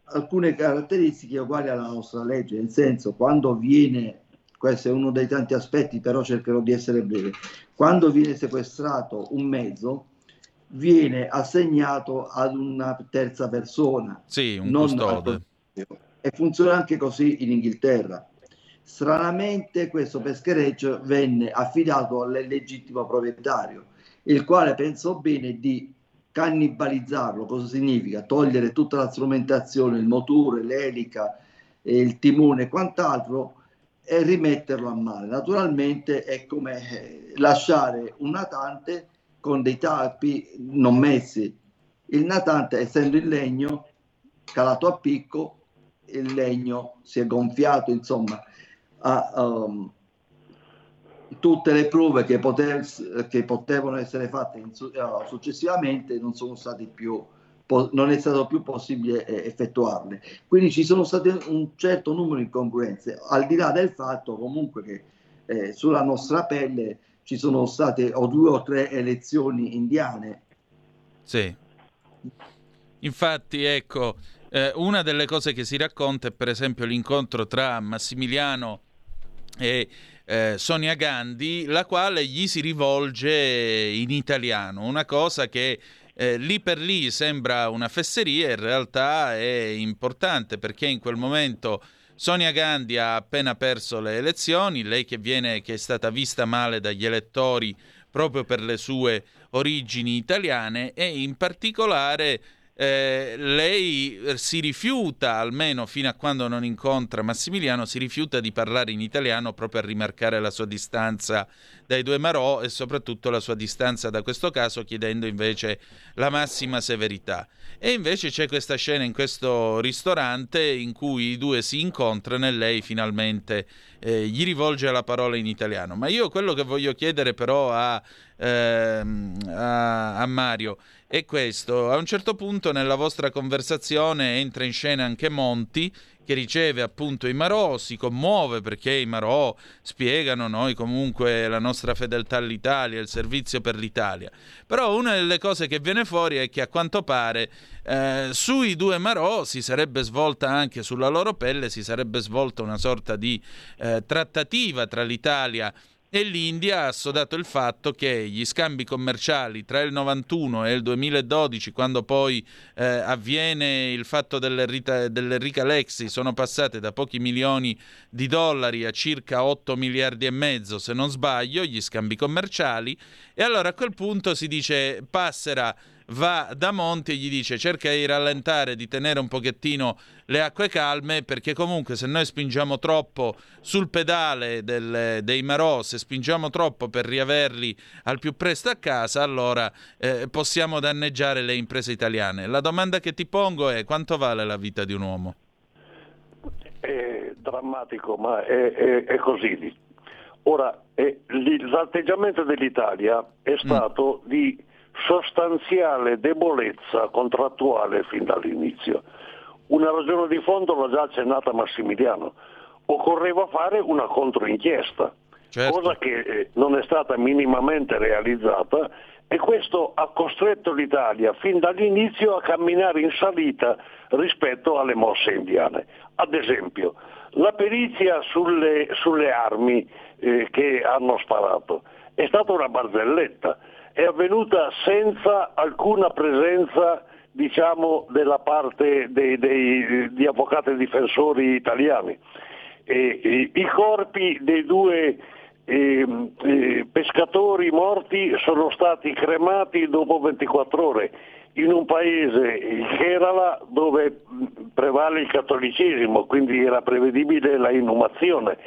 G: alcune caratteristiche uguali alla nostra legge, nel senso quando viene, questo è uno dei tanti aspetti, però cercherò di essere breve, quando viene sequestrato un mezzo viene assegnato ad una terza persona.
B: Sì, un custode.
G: E funziona anche così in Inghilterra. Stranamente questo peschereccio venne affidato al legittimo proprietario, il quale pensò bene di cannibalizzarlo. Cosa significa? Togliere tutta la strumentazione, il motore, l'elica, il timone e quant'altro e rimetterlo a mare. Naturalmente è come eh, lasciare un natante con dei tappi non messi. Il natante, essendo in legno, calato a picco, il legno si è gonfiato, insomma, a, um, tutte le prove che, poter, che potevano essere fatte in, uh, successivamente non sono state più non è stato più possibile eh, effettuarle. Quindi ci sono state un certo numero di incongruenze, al di là del fatto comunque che eh, sulla nostra pelle ci sono state o due o tre elezioni indiane.
B: Sì. Infatti, ecco, eh, una delle cose che si racconta è per esempio l'incontro tra Massimiliano e eh, Sonia Gandhi, la quale gli si rivolge in italiano, una cosa che eh, lì per lì sembra una fesseria, in realtà è importante perché in quel momento Sonia Gandhi ha appena perso le elezioni, lei che, viene, che è stata vista male dagli elettori proprio per le sue origini italiane e in particolare eh, lei eh, si rifiuta, almeno fino a quando non incontra Massimiliano, si rifiuta di parlare in italiano proprio a rimarcare la sua distanza dai due Marò e soprattutto la sua distanza da questo caso, chiedendo invece la massima severità. E invece c'è questa scena in questo ristorante in cui i due si incontrano e lei finalmente eh, gli rivolge la parola in italiano. Ma io quello che voglio chiedere però a, ehm, a, a Mario è questo. A un certo punto nella vostra conversazione entra in scena anche Monti che riceve appunto i Marò, si commuove perché i Marò spiegano noi comunque la nostra fedeltà all'Italia, il servizio per l'Italia. Però una delle cose che viene fuori è che a quanto pare eh, sui due Marò si sarebbe svolta anche sulla loro pelle, si sarebbe svolta una sorta di eh, trattativa tra l'Italia e e l'India ha assodato il fatto che gli scambi commerciali tra il 91 e il 2012, quando poi eh, avviene il fatto dell'Enrica Lexi, sono passate da pochi milioni di dollari a circa 8 miliardi e mezzo, se non sbaglio, gli scambi commerciali, e allora a quel punto si dice passerà va da Monti e gli dice cerca di rallentare, di tenere un pochettino le acque calme perché comunque se noi spingiamo troppo sul pedale del, dei Marò, se spingiamo troppo per riaverli al più presto a casa, allora eh, possiamo danneggiare le imprese italiane. La domanda che ti pongo è quanto vale la vita di un uomo?
F: È drammatico, ma è, è, è così. Ora, l'atteggiamento dell'Italia è mm. stato mm. di sostanziale debolezza contrattuale fin dall'inizio. Una ragione di fondo l'ha già accennata Massimiliano. Occorreva fare una controinchiesta, certo. cosa che eh, non è stata minimamente realizzata e questo ha costretto l'Italia fin dall'inizio a camminare in salita rispetto alle mosse indiane. Ad esempio, la perizia sulle, sulle armi eh, che hanno sparato è stata una barzelletta è avvenuta senza alcuna presenza diciamo, della parte dei, dei, di avvocati difensori italiani. E, e, I corpi dei due eh, eh, pescatori morti sono stati cremati dopo 24 ore in un paese, il Kerala, dove prevale il cattolicesimo, quindi era prevedibile la inumazione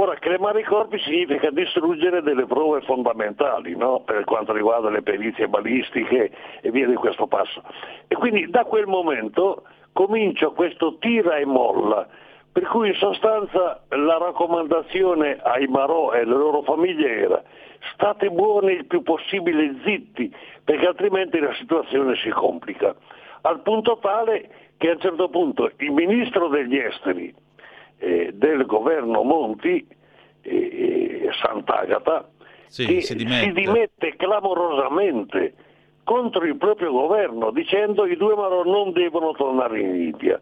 F: Ora, cremare i corpi significa distruggere delle prove fondamentali no? per quanto riguarda le perizie balistiche e via di questo passo. E quindi da quel momento comincia questo tira e molla, per cui in sostanza la raccomandazione ai Marò e alle loro famiglie era state buoni il più possibile zitti, perché altrimenti la situazione si complica. Al punto tale che a un certo punto il ministro degli esteri, eh, del governo Monti, eh, Sant'Agata, sì, che si dimette. si dimette clamorosamente contro il proprio governo dicendo i due Marò non devono tornare in Libia.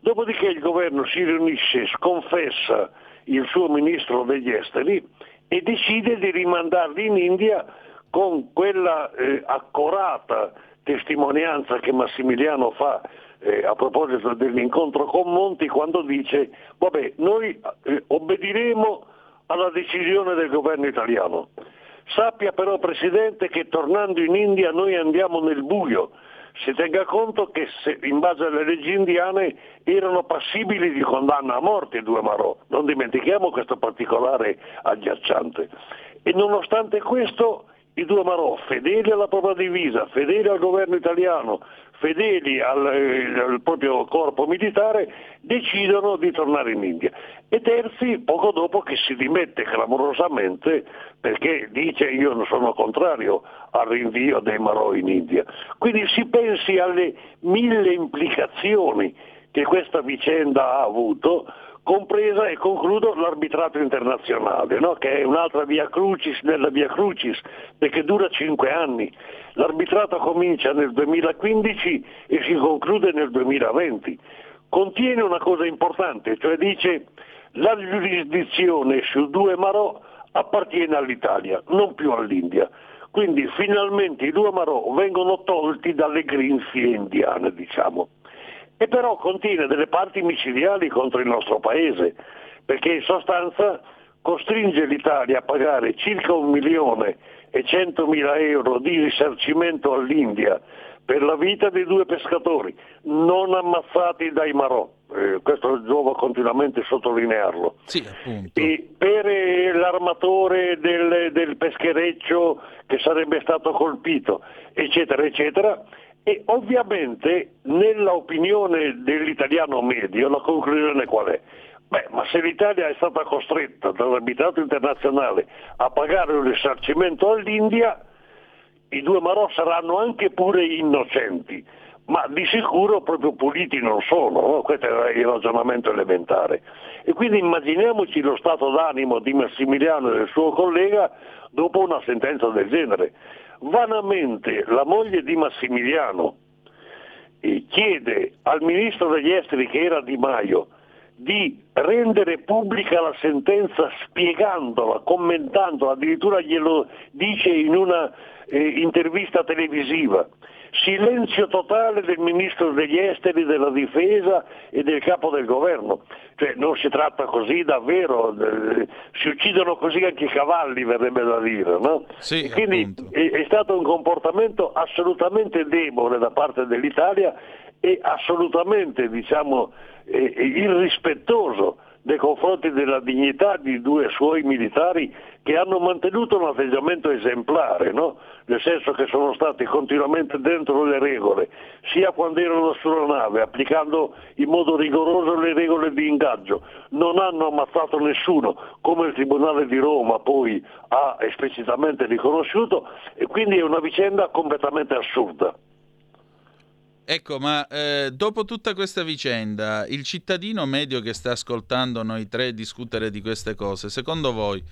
F: Dopodiché il governo si riunisce, sconfessa il suo ministro degli esteri e decide di rimandarli in India con quella eh, accorata testimonianza che Massimiliano fa eh, a proposito dell'incontro con Monti quando dice vabbè noi eh, obbediremo alla decisione del governo italiano. Sappia però Presidente che tornando in India noi andiamo nel buio. Si tenga conto che se, in base alle leggi indiane erano passibili di condanna a morte i due Marò. Non dimentichiamo questo particolare agghiacciante. E nonostante questo i due Marò, fedeli alla propria divisa, fedeli al governo italiano, fedeli al, eh, al, proprio corpo militare, decidono di tornare in India. E Terzi, poco dopo che si dimette clamorosamente perché dice io non sono contrario al rinvio dei Marò in India. Quindi si pensi alle mille implicazioni che questa vicenda ha avuto compresa e concludo l'arbitrato internazionale, no? che è un'altra via crucis nella via crucis, perché dura cinque anni. L'arbitrato comincia nel 2015 e si conclude nel 2020. Contiene una cosa importante, cioè dice la giurisdizione su due Marò appartiene all'Italia, non più all'India. Quindi finalmente i due Marò vengono tolti dalle grinfie indiane, diciamo e però contiene delle parti micidiali contro il nostro paese, perché in sostanza costringe l'Italia a pagare circa un milione e centomila euro di risarcimento all'India per la vita dei due pescatori, non ammazzati dai Marò. Eh, questo giova continuamente sottolinearlo.
B: Sì,
F: e per eh, l'armatore del, del peschereccio che sarebbe stato colpito, eccetera, eccetera, e ovviamente nella opinione dell'italiano medio la conclusione qual è? Beh, ma se l'Italia è stata costretta dall'abitato internazionale a pagare un risarcimento all'India, i due Marò saranno anche pure innocenti, ma di sicuro proprio puliti non sono, no? questo è il ragionamento elementare. E quindi immaginiamoci lo stato d'animo di Massimiliano e del suo collega dopo una sentenza del genere vanamente la moglie di Massimiliano eh, chiede al ministro degli esteri che era Di Maio di rendere pubblica la sentenza spiegandola, commentandola, addirittura glielo dice in una eh, intervista televisiva silenzio totale del ministro degli esteri, della difesa e del capo del governo. Cioè non si tratta così davvero, eh, si uccidono così anche i cavalli, verrebbe da dire. No?
B: Sì,
F: quindi è, è stato un comportamento assolutamente debole da parte dell'Italia e assolutamente diciamo, eh, irrispettoso nei confronti della dignità di due suoi militari che hanno mantenuto un atteggiamento esemplare, no? nel senso che sono stati continuamente dentro le regole, sia quando erano sulla nave, applicando in modo rigoroso le regole di ingaggio, non hanno ammazzato nessuno, come il Tribunale di Roma poi ha esplicitamente riconosciuto, e quindi è una vicenda completamente assurda.
B: Ecco, ma eh, dopo tutta questa vicenda, il cittadino medio che sta ascoltando noi tre discutere di queste cose, secondo voi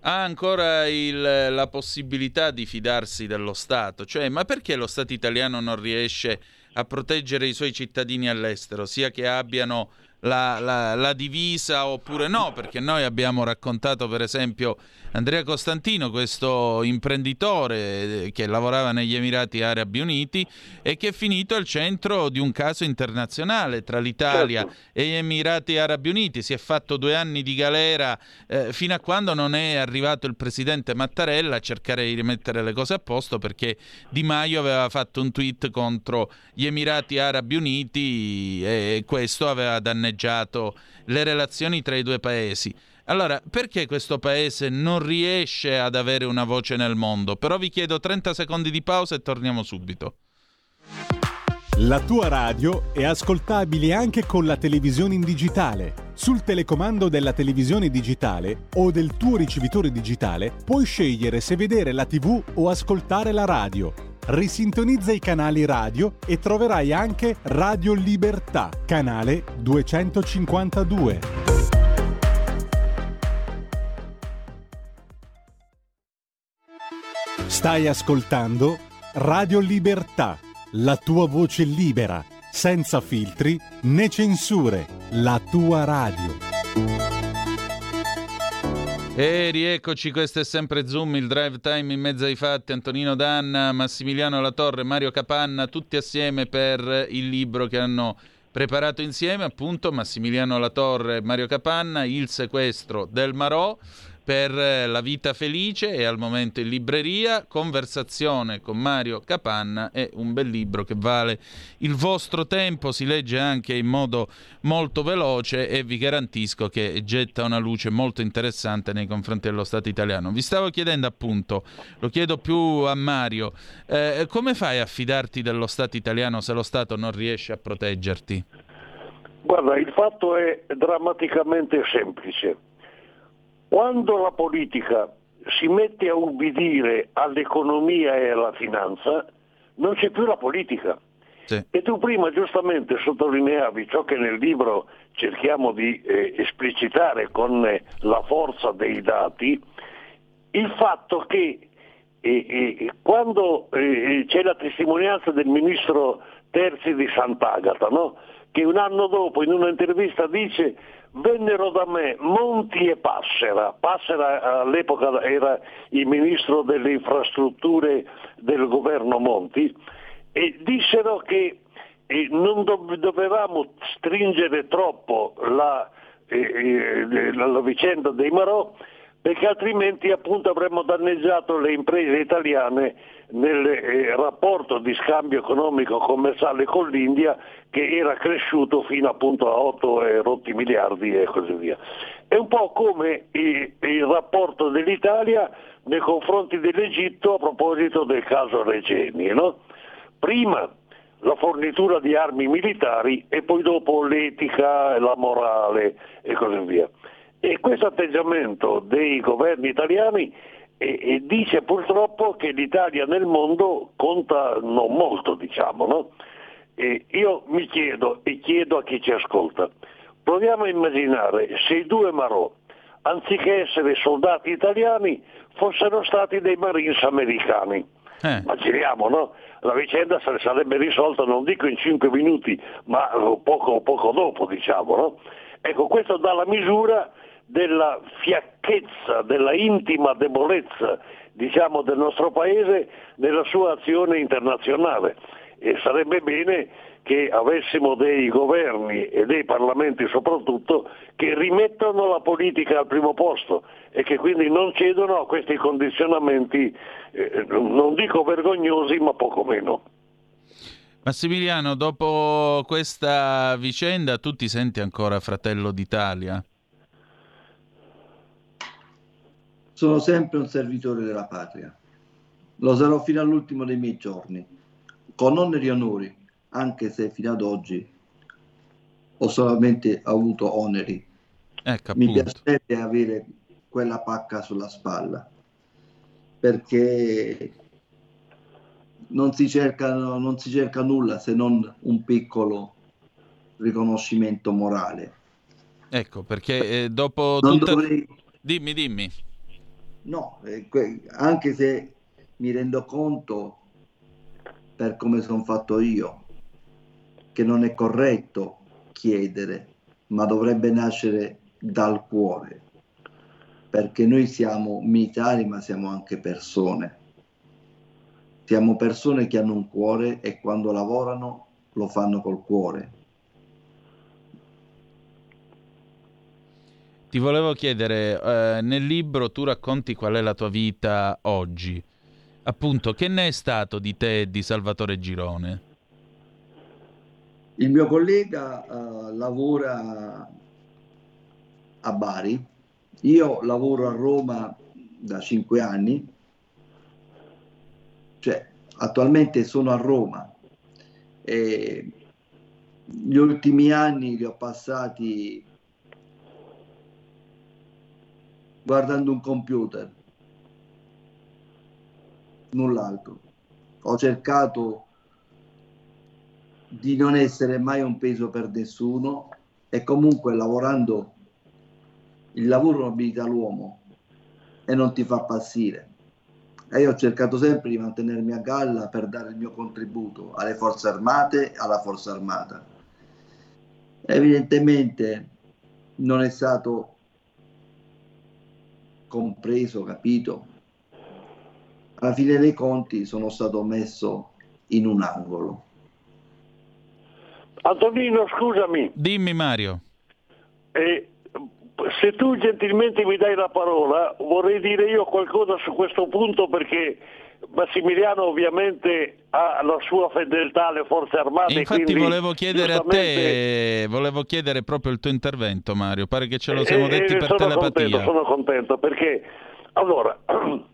B: ha ancora il, la possibilità di fidarsi dello Stato? Cioè, ma perché lo Stato italiano non riesce a proteggere i suoi cittadini all'estero, sia che abbiano la, la, la, divisa oppure no, perché noi abbiamo raccontato per esempio Andrea Costantino, questo imprenditore eh, che lavorava negli Emirati Arabi Uniti e che è finito al centro di un caso internazionale tra l'Italia certo. e gli Emirati Arabi Uniti. Si è fatto due anni di galera eh, fino a quando non è arrivato il presidente Mattarella a cercare di rimettere le cose a posto perché Di Maio aveva fatto un tweet contro gli Emirati Arabi Uniti e questo aveva danneggiato le relazioni tra i due paesi. Allora, perché questo paese non riesce ad avere una voce nel mondo? Però vi chiedo 30 secondi di pausa e torniamo subito.
E: La tua radio è ascoltabile anche con la televisione in digitale. Sul telecomando della televisione digitale o del tuo ricevitore digitale puoi scegliere se vedere la TV o ascoltare la radio. Risintonizza i canali radio e troverai anche Radio Libertà, canale 252. Stai ascoltando Radio Libertà, la tua voce libera, senza filtri né censure, la tua radio.
B: E rieccoci, questo è sempre Zoom, il drive time in mezzo ai fatti, Antonino Danna, Massimiliano Latorre, Mario Capanna, tutti assieme per il libro che hanno preparato insieme, appunto Massimiliano Latorre e Mario Capanna, Il sequestro del Marò per eh, La vita felice e al momento in libreria. Conversazione con Mario Capanna è un bel libro che vale il vostro tempo, si legge anche in modo molto veloce e vi garantisco che getta una luce molto interessante nei confronti dello Stato italiano. Vi stavo chiedendo appunto, lo chiedo più a Mario, eh, come fai a fidarti dello Stato italiano se lo Stato non riesce a proteggerti?
F: Guarda, il fatto è drammaticamente semplice quando la politica si mette a ubbidire all'economia e alla finanza, non c'è più la politica. Sì. E tu prima giustamente sottolineavi ciò che nel libro cerchiamo di eh, esplicitare con eh, la forza dei dati, il fatto che eh, eh quando eh, c'è la testimonianza del ministro Terzi di Sant'Agata, no? che un anno dopo in un'intervista dice vennero da me Monti e Passera. Passera all'epoca era il ministro delle infrastrutture del governo Monti e dissero che eh, non dovevamo stringere troppo eh, eh, la, la vicenda dei Marò perché altrimenti appunto avremmo danneggiato le imprese italiane nel eh, rapporto di scambio economico commerciale con l'India che era cresciuto fino appunto a 8 e rotti miliardi e così via. È un po' come il, il rapporto dell'Italia nei confronti dell'Egitto a proposito del caso Regeni. No? Prima la fornitura di armi militari e poi dopo l'etica, la morale e così via. E questo atteggiamento dei governi italiani e, e dice purtroppo che l'Italia nel mondo conta non molto, diciamo. No? io mi chiedo e chiedo a chi ci ascolta, proviamo a immaginare se i due Marò, anziché essere soldati italiani, fossero stati dei Marines americani. Eh. Immaginiamo, no? La vicenda sarebbe risolta, non dico in cinque minuti, ma poco, poco dopo, diciamo, no? Ecco, questo dà la misura della fiacchezza, della intima debolezza diciamo, del nostro Paese nella sua azione internazionale e sarebbe bene che avessimo dei governi e dei parlamenti soprattutto che rimettano la politica al primo posto e che quindi non cedono a questi condizionamenti, eh, non dico vergognosi, ma poco meno.
B: Massimiliano, dopo questa vicenda tu ti senti ancora fratello d'Italia?
G: Sono sempre un servitore della patria. Lo sarò fino all'ultimo dei miei giorni, con oneri e onori, anche se fino ad oggi ho solamente avuto oneri.
B: Ecco,
G: Mi piacerebbe avere quella pacca sulla spalla, perché non si, cerca, non si cerca nulla se non un piccolo riconoscimento morale.
B: Ecco, perché eh, dopo... Non tutta... dovrei... Dimmi, dimmi.
G: No, eh, anche se mi rendo conto, per come sono fatto io, che non è corretto chiedere, ma dovrebbe nascere dal cuore, perché noi siamo militari, ma siamo anche persone. Siamo persone che hanno un cuore e quando lavorano lo fanno col cuore
B: Ti volevo chiedere, eh, nel libro tu racconti qual è la tua vita oggi. Appunto, che ne è stato di te e di Salvatore Girone?
G: Il mio collega uh, lavora a Bari, io lavoro a Roma da cinque anni, cioè attualmente sono a Roma e gli ultimi anni li ho passati guardando un computer, null'altro. Ho cercato di non essere mai un peso per nessuno e comunque lavorando il lavoro nobilita l'uomo e non ti fa passire. e io ho cercato sempre di mantenermi a galla per dare il mio contributo alle forze armate e alla forza armata. Evidentemente non è stato compreso, capito. Alla fine dei conti sono stato messo in un angolo.
F: Antonino, scusami.
B: Dimmi Mario.
F: Eh, se tu gentilmente mi dai la parola, vorrei dire io qualcosa su questo punto perché Massimiliano ovviamente ha la sua fedeltà alle forze armate.
B: Infatti volevo chiedere a te, volevo chiedere proprio il tuo intervento Mario, pare che ce lo siamo detti
F: eh,
B: per
F: sono
B: telepatia.
F: Contento, sono contento perché, allora,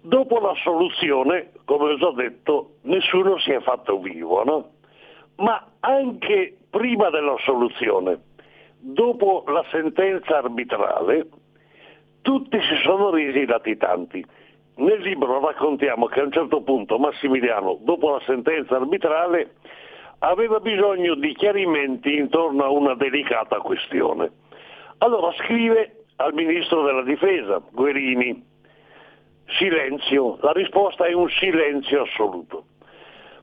F: dopo la soluzione, come ho già detto, nessuno si è fatto vivo, no? Ma anche prima della soluzione, dopo la sentenza arbitrale, tutti si sono resi latitanti. Nel libro raccontiamo che a un certo punto Massimiliano, dopo la sentenza arbitrale, aveva bisogno di chiarimenti intorno a una delicata questione. Allora scrive al ministro della difesa, Guerini, silenzio, la risposta è un silenzio assoluto.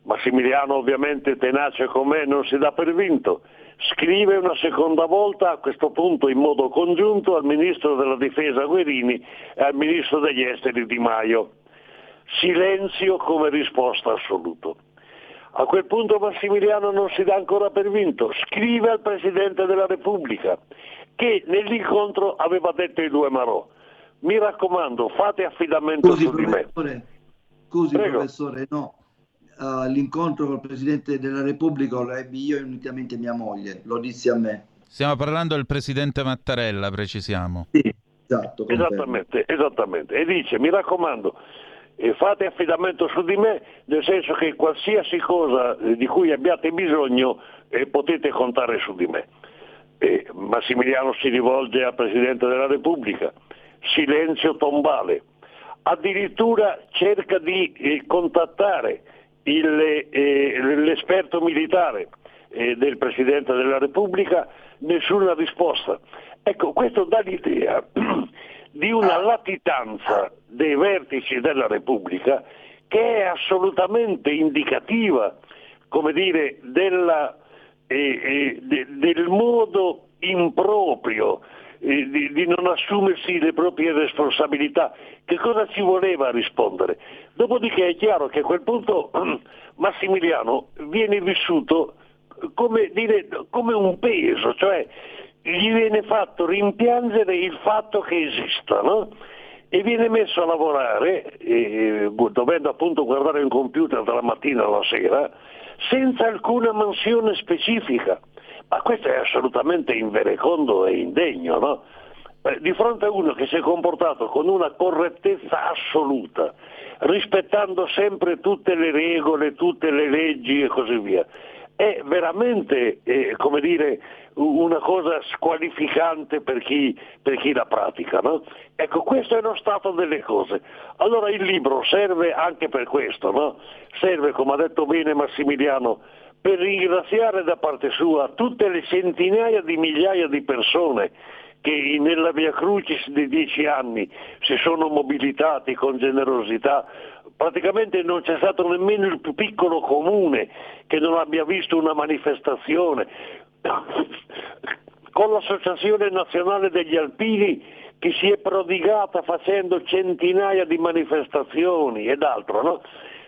F: Massimiliano ovviamente tenace com'è non si dà per vinto, scrive una seconda volta a questo punto in modo congiunto al ministro della difesa Guerini e al ministro degli esteri Di Maio. Silenzio come risposta assoluto. A quel punto Massimiliano non si dà ancora per vinto, scrive al Presidente della Repubblica che nell'incontro aveva detto i due Marò, mi raccomando fate affidamento
G: Scusi,
F: su di me.
G: Scusi
F: Prego.
G: professore, no, Uh, l'incontro col Presidente della Repubblica lo ebbi io e unitamente mia moglie, lo dissi a me.
B: Stiamo parlando del Presidente Mattarella, precisiamo.
G: Sì, esatto.
F: Esattamente, esattamente. E dice, mi raccomando, eh, fate affidamento su di me, nel senso che qualsiasi cosa eh, di cui abbiate bisogno eh, potete contare su di me. E Massimiliano si rivolge al Presidente della Repubblica, silenzio tombale, addirittura cerca di eh, contattare il, eh, l'esperto militare eh, del Presidente della Repubblica, nessuna risposta. Ecco, questo dà l'idea di una latitanza dei vertici della Repubblica che è assolutamente indicativa, come dire, della, eh, eh, de, del modo improprio eh, di, di, non assumersi le proprie responsabilità. Che cosa ci voleva rispondere? Dopodiché è chiaro che a quel punto Massimiliano viene vissuto come, dire, come un peso, cioè gli viene fatto rimpiangere il fatto che esista, no? E viene messo a lavorare, eh, dovendo appunto guardare il computer dalla mattina alla sera, senza alcuna mansione specifica. Ma questo è assolutamente inverecondo e indegno, no? Eh, di fronte a uno che si è comportato con una correttezza assoluta, rispettando sempre tutte le regole, tutte le leggi e così via, è veramente, eh, come dire, una cosa squalificante per chi, per chi la pratica. No? Ecco, questo è lo stato delle cose. Allora il libro serve anche per questo, no? serve, come ha detto bene Massimiliano, per ringraziare da parte sua tutte le centinaia di migliaia di persone che nella Via Crucis di dieci anni si sono mobilitati con generosità, praticamente non c'è stato nemmeno il più piccolo comune che non abbia visto una manifestazione. Con l'Associazione Nazionale degli Alpini che si è prodigata facendo centinaia di manifestazioni ed altro, no?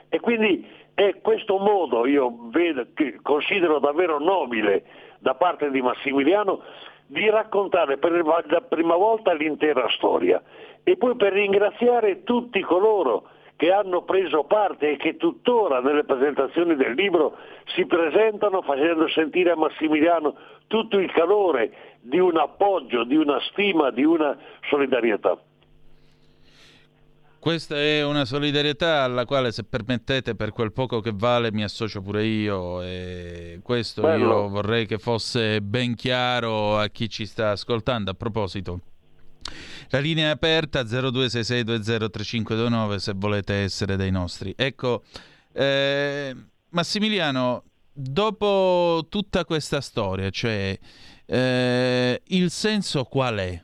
F: E quindi è questo modo, io vedo, considero davvero nobile da parte di Massimiliano, di raccontare per la prima volta l'intera storia e poi per ringraziare tutti coloro che hanno preso parte e che tuttora nelle presentazioni del libro si presentano facendo sentire a Massimiliano tutto il calore di un appoggio, di una stima, di una solidarietà.
B: Questa è una solidarietà alla quale, se permettete, per quel poco che vale, mi associo pure io. E questo Bello. io vorrei che fosse ben chiaro a chi ci sta ascoltando. A proposito, la linea è aperta 0266203529 se volete essere dei nostri. Ecco, eh, Massimiliano, dopo tutta questa storia, cioè eh, il senso qual è?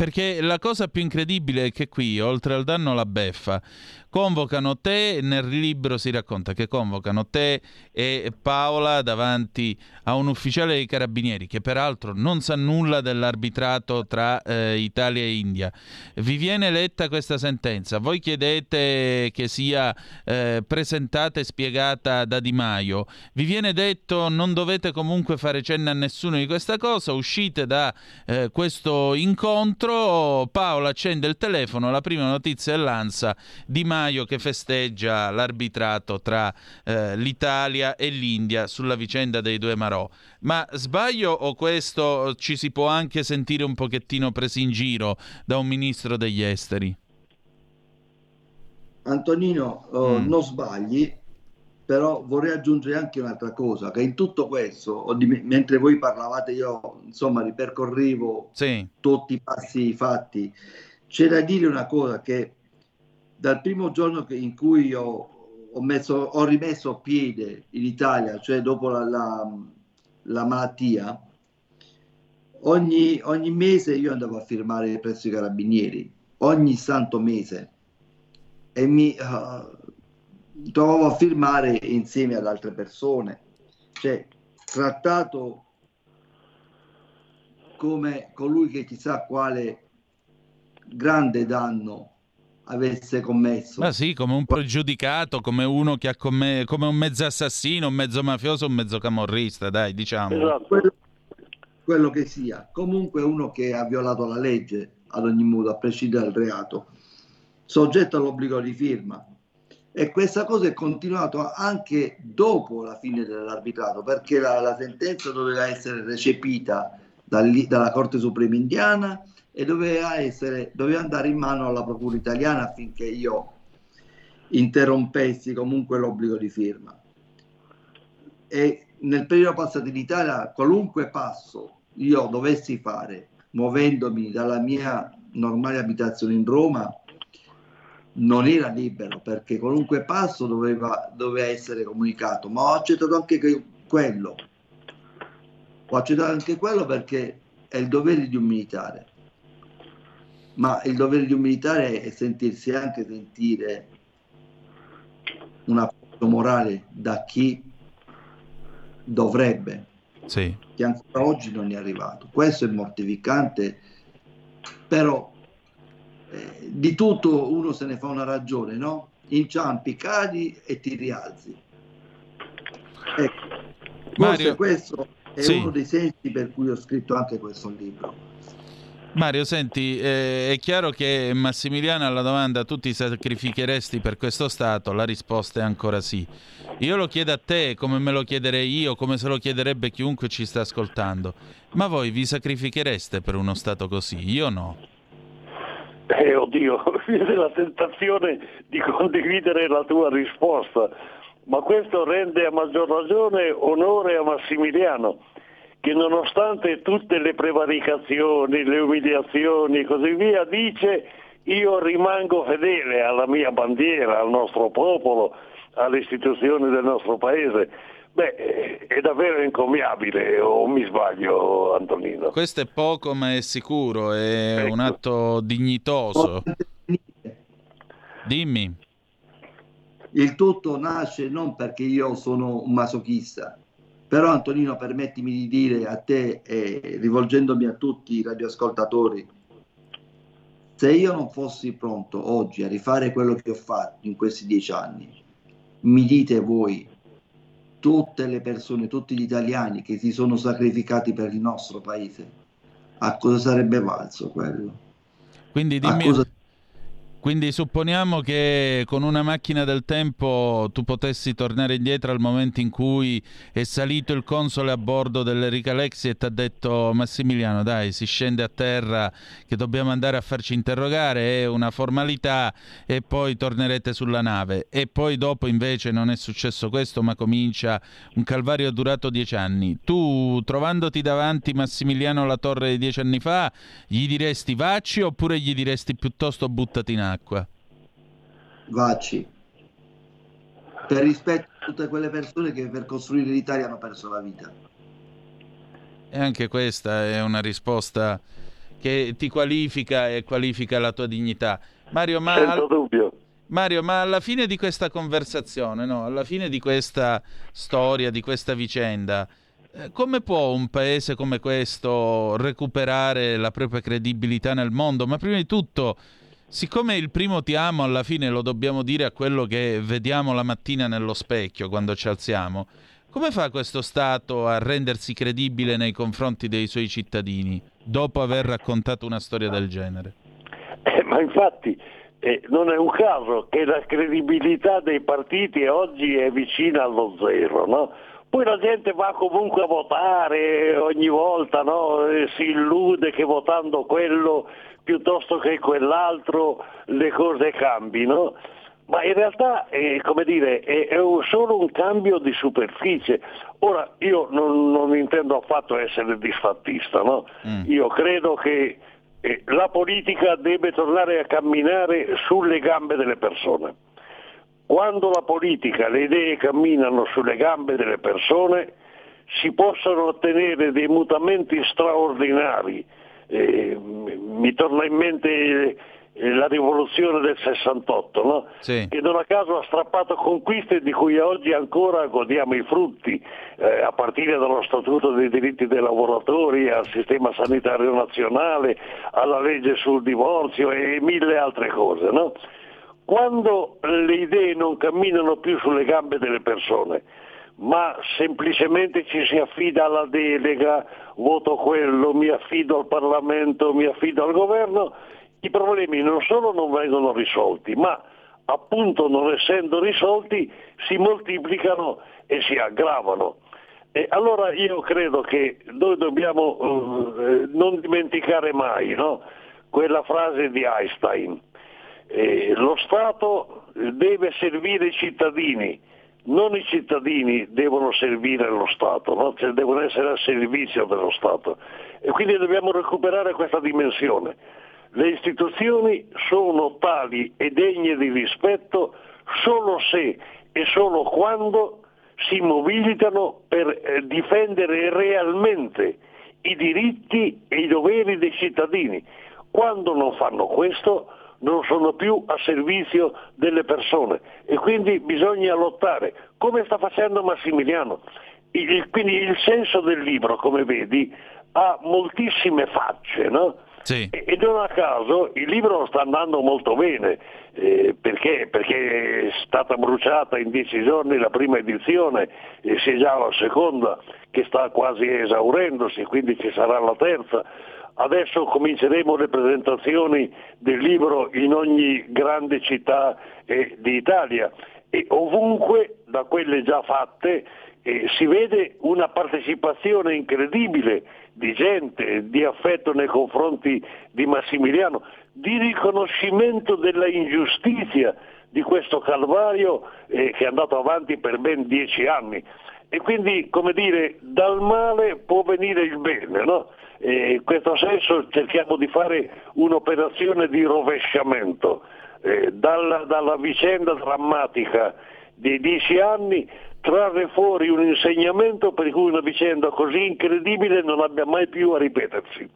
B: Perché la cosa più incredibile è che qui, oltre al danno la beffa, convocano te, nel libro si racconta che convocano te e Paola davanti a un ufficiale dei carabinieri che peraltro non sa nulla dell'arbitrato tra eh, Italia e India. Vi viene letta questa sentenza, voi chiedete che sia eh, presentata e spiegata da Di Maio, vi viene detto non dovete comunque fare cenno a nessuno di questa cosa, uscite da eh, questo incontro, Paola accende il telefono, la prima notizia è l'ANSA, Di Maio gennaio che festeggia l'arbitrato tra eh, l'Italia e l'India sulla vicenda dei due Marò. Ma sbaglio o questo ci si può anche sentire un pochettino presi in giro da un ministro degli esteri?
G: Antonino, oh, mm. non sbagli, però vorrei aggiungere anche un'altra cosa, che in tutto questo, mentre voi parlavate io insomma ripercorrevo sì. tutti i passi fatti, c'è da dire una cosa che dal primo giorno in cui ho, ho, messo, ho rimesso piede in Italia, cioè dopo la, la, la malattia, ogni, ogni, mese io andavo a firmare presso i carabinieri, ogni santo mese, e mi uh, trovavo a firmare insieme ad altre persone, cioè trattato come colui che chissà quale grande danno avesse commesso.
B: Ma sì, come un pregiudicato, come uno che ha commesso, come un mezzo assassino, un mezzo mafioso, un mezzo camorrista, dai, diciamo.
G: Esatto. Quello, quello, che sia. Comunque uno che ha violato la legge ad ogni modo, a prescindere dal reato, soggetto all'obbligo di firma. E questa cosa è continuata anche dopo la fine dell'arbitrato, perché la, la sentenza doveva essere recepita dalla Corte Suprema indiana e doveva, essere, doveva andare in mano alla Procura italiana affinché io interrompessi comunque l'obbligo di firma. E nel periodo passato in Italia, qualunque passo io dovessi fare, muovendomi dalla mia normale abitazione in Roma, non era libero perché qualunque passo doveva, doveva essere comunicato, ma ho accettato anche quello. Ho accettato anche quello perché è il dovere di un militare ma il dovere di un militare è sentirsi anche sentire un appoggio morale da chi dovrebbe,
B: sì.
G: che ancora oggi non è arrivato. Questo è mortificante, però eh, di tutto uno se ne fa una ragione, no? Inciampi, cadi e ti rialzi. Ecco, Mario, questo è sì. uno dei sensi per cui ho scritto anche questo libro.
B: Mario, senti, eh, è chiaro che Massimiliano alla domanda tu ti sacrificheresti per questo Stato? La risposta è ancora sì. Io lo chiedo a te come me lo chiederei io, come se lo chiederebbe chiunque ci sta ascoltando. Ma voi vi sacrifichereste per uno Stato così? Io no.
F: Eh, oddio, viene la tentazione di condividere la tua risposta, ma questo rende a maggior ragione onore a Massimiliano che nonostante tutte le prevaricazioni, le umiliazioni e così via, dice io rimango fedele alla mia bandiera, al nostro popolo, alle istituzioni del nostro paese. Beh, è davvero encomiabile, o mi sbaglio Antonino?
B: Questo è poco ma è sicuro, è ecco. un atto dignitoso. Dimmi.
G: Il tutto nasce non perché io sono un masochista, però Antonino permettimi di dire a te e rivolgendomi a tutti i radioascoltatori, se io non fossi pronto oggi a rifare quello che ho fatto in questi dieci anni, mi dite voi, tutte le persone, tutti gli italiani che si sono sacrificati per il nostro paese, a cosa sarebbe valso quello?
B: Quindi dimmi... Cosa... Quindi supponiamo che con una macchina del tempo tu potessi tornare indietro al momento in cui è salito il console a bordo dell'Erica Lexi e ti ha detto Massimiliano dai si scende a terra che dobbiamo andare a farci interrogare, è una formalità e poi tornerete sulla nave. E poi dopo invece non è successo questo ma comincia un calvario durato dieci anni. Tu trovandoti davanti Massimiliano la torre di dieci anni fa gli diresti vacci oppure gli diresti piuttosto buttati in acqua? Acqua.
G: Vacci. Per rispetto a tutte quelle persone che per costruire l'Italia hanno perso la vita.
B: E anche questa è una risposta che ti qualifica e qualifica la tua dignità. Mario, ma,
F: Senza dubbio.
B: Mario, ma alla fine di questa conversazione, no? alla fine di questa storia, di questa vicenda, eh, come può un paese come questo recuperare la propria credibilità nel mondo? Ma prima di tutto, siccome il primo ti amo alla fine lo dobbiamo dire a quello che vediamo la mattina nello specchio quando ci alziamo, come fa questo Stato a rendersi credibile nei confronti dei suoi cittadini dopo aver raccontato una storia del genere?
F: Eh, ma infatti eh, non è un caso che la credibilità dei partiti oggi è vicina allo zero, no? Poi la gente va comunque a votare ogni volta, no? si illude che votando quello piuttosto che quell'altro le cose cambino ma in realtà eh, come dire, è, è un, solo un cambio di superficie. Ora io non, non intendo affatto essere disfattista, no? mm. io credo che eh, la politica deve tornare a camminare sulle gambe delle persone. Quando la politica, le idee camminano sulle gambe delle persone, si possono ottenere dei mutamenti straordinari. Eh, mi torna in mente la rivoluzione del 68, no?
B: sì.
F: che non a caso ha strappato conquiste di cui oggi ancora godiamo i frutti, eh, a partire dallo Statuto dei diritti dei lavoratori, al sistema sanitario nazionale, alla legge sul divorzio e mille altre cose. No? Quando le idee non camminano più sulle gambe delle persone, ma semplicemente ci si affida alla delega, voto quello, mi affido al Parlamento, mi affido al governo, i problemi non solo non vengono risolti, ma appunto non essendo risolti si moltiplicano e si aggravano. E allora io credo che noi dobbiamo uh, non dimenticare mai no? quella frase di Einstein. Eh, lo Stato deve servire i cittadini, non i cittadini devono servire lo Stato, no? cioè devono essere al servizio dello Stato. E quindi dobbiamo recuperare questa dimensione. Le istituzioni sono tali e degne di rispetto solo se e solo quando si mobilitano per eh, difendere realmente i diritti e i doveri dei cittadini. Quando non fanno questo non sono più a servizio delle persone e quindi bisogna lottare, come sta facendo Massimiliano. Il, quindi il senso del libro, come vedi, ha moltissime facce, no?
B: Sì.
F: E non a caso il libro sta andando molto bene, eh, perché? perché? è stata bruciata in dieci giorni la prima edizione e c'è già la seconda che sta quasi esaurendosi, quindi ci sarà la terza. Adesso cominceremo le presentazioni del libro in ogni grande città eh, d'Italia e ovunque da quelle già fatte eh, si vede una partecipazione incredibile di gente, di affetto nei confronti di Massimiliano, di riconoscimento della ingiustizia di questo calvario eh, che è andato avanti per ben dieci anni. E quindi, come dire, dal male può venire il bene, no? E in questo senso cerchiamo di fare un'operazione di rovesciamento. Eh, dalla, dalla vicenda drammatica dei dieci anni trarre fuori un insegnamento per cui una vicenda così incredibile non abbia mai più a ripetersi.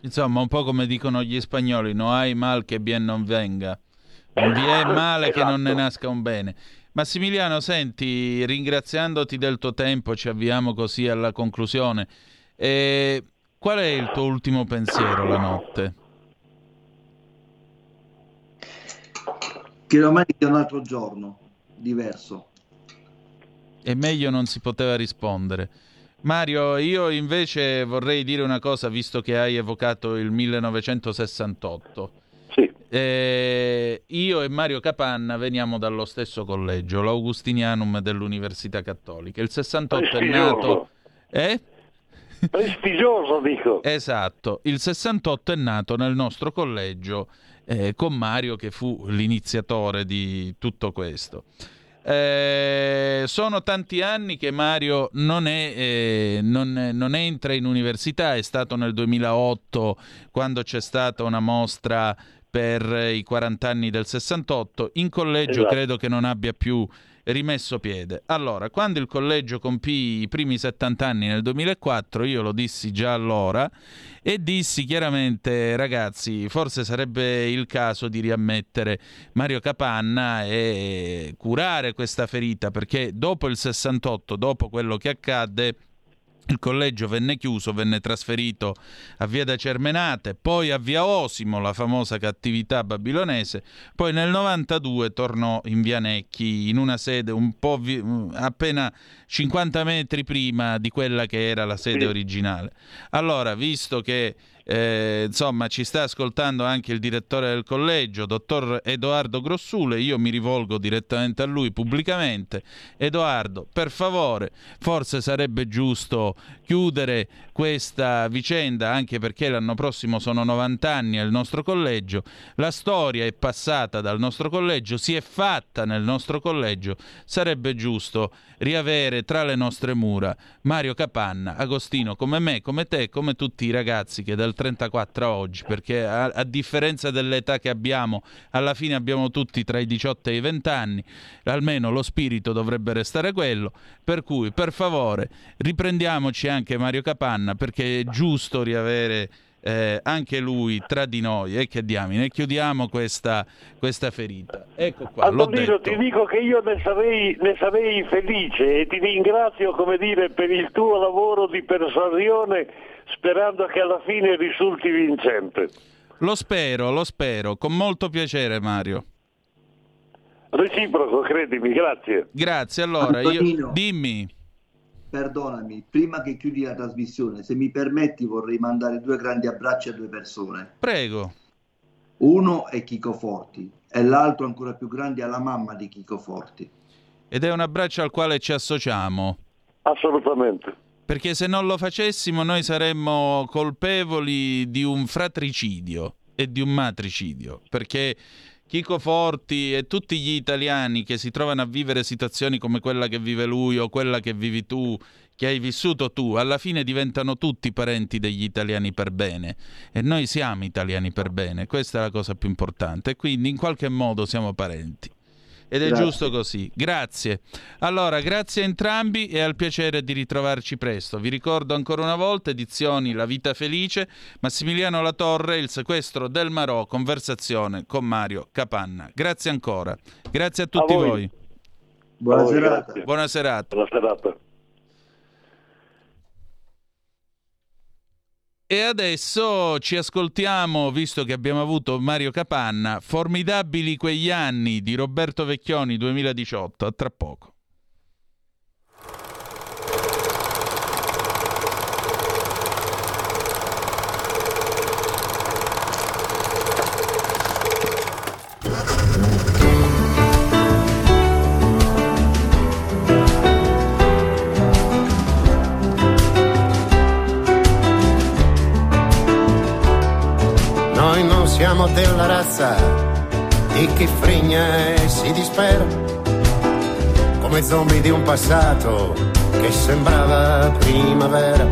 B: Insomma, un po' come dicono gli spagnoli, no hai mal che bien non venga, non vi è male esatto. che non ne esatto. nasca un bene. Massimiliano, senti, ringraziandoti del tuo tempo, ci avviamo così alla conclusione. E qual è il tuo ultimo pensiero la notte?
G: Che domani è un altro giorno diverso
B: e meglio non si poteva rispondere. Mario, io invece vorrei dire una cosa, visto che hai evocato il 1968.
F: Sì.
B: Eh, io e Mario Capanna veniamo dallo stesso collegio, l'Augustinianum dell'Università Cattolica. Il 68 è nato... Eh?
F: Prestigioso, dico.
B: Esatto, il 68 è nato nel nostro collegio eh, con Mario che fu l'iniziatore di tutto questo. Eh, sono tanti anni che Mario non, è, eh, non, non, entra in università, è stato nel 2008 quando c'è stata una mostra per i 40 anni del 68, in collegio esatto. credo che non abbia più rimesso piede. Allora, quando il collegio compì i primi 70 anni nel 2004, io lo dissi già allora e dissi chiaramente ragazzi, forse sarebbe il caso di riammettere Mario Capanna e curare questa ferita perché dopo il 68, dopo quello che accadde il collegio venne chiuso, venne trasferito a Via da Cermenate, poi a Via Osimo, la famosa cattività babilonese, poi nel 92 tornò in Via Necchi, in una sede un po' vi- appena 50 metri prima di quella che era la sede originale. Allora, visto che eh, insomma, ci sta ascoltando anche il direttore del collegio, dottor Edoardo Grossule. Io mi rivolgo direttamente a lui pubblicamente. Edoardo, per favore, forse sarebbe giusto chiudere questa vicenda, anche perché l'anno prossimo sono 90 anni al nostro collegio. La storia è passata dal nostro collegio, si è fatta nel nostro collegio. Sarebbe giusto riavere tra le nostre mura Mario Capanna, Agostino come me, come te, come tutti i ragazzi che dal 34 a oggi, perché a, a, differenza dell'età che abbiamo, alla fine abbiamo tutti tra i 18 e i 20 anni, almeno lo spirito dovrebbe restare quello, per cui per favore riprendiamoci anche Mario Capanna perché è giusto riavere eh, anche lui tra di noi e che diamine chiudiamo questa, questa ferita. Ecco qua
F: Antonino ti dico che io ne sarei, ne sarei felice e ti ringrazio come dire per il tuo lavoro di persuasione sperando che alla fine risulti vincente.
B: Lo spero, lo spero, con molto piacere Mario.
F: Reciproco credimi, grazie.
B: Grazie allora
G: Antonino.
B: io, dimmi
G: perdonami, prima che chiudi la trasmissione, se mi permetti vorrei mandare due grandi abbracci a due persone.
B: Prego.
G: Uno è Chico Forti e l'altro ancora più grande è la mamma di Chico Forti.
B: Ed è un abbraccio al quale ci associamo.
F: Assolutamente.
B: Perché se non lo facessimo noi saremmo colpevoli di un fratricidio e di un matricidio. Perché Chico Forti e tutti gli italiani che si trovano a vivere situazioni come quella che vive lui o quella che vivi tu, che hai vissuto tu, alla fine diventano tutti parenti degli italiani per bene. E noi siamo italiani per bene, questa è la cosa più importante. Quindi in qualche modo siamo parenti. Ed è
G: Grazie.
B: giusto così. Grazie. Allora, grazie a entrambi e al piacere di ritrovarci presto. Vi ricordo ancora una volta edizioni La vita felice, Massimiliano Latorre, Il sequestro del Marò, conversazione con Mario Capanna. Grazie ancora. Grazie a tutti
F: voi.
B: voi.
G: Buona
F: A voi,
G: serata.
F: grazie.
B: Buona serata.
F: Buona serata.
B: E adesso ci ascoltiamo, visto che abbiamo avuto Mario Capanna, Formidabili quegli anni di Roberto Vecchioni 2018. A tra poco.
H: Siamo della razza di chi frigna e si dispera, come zombie di un passato che sembrava primavera.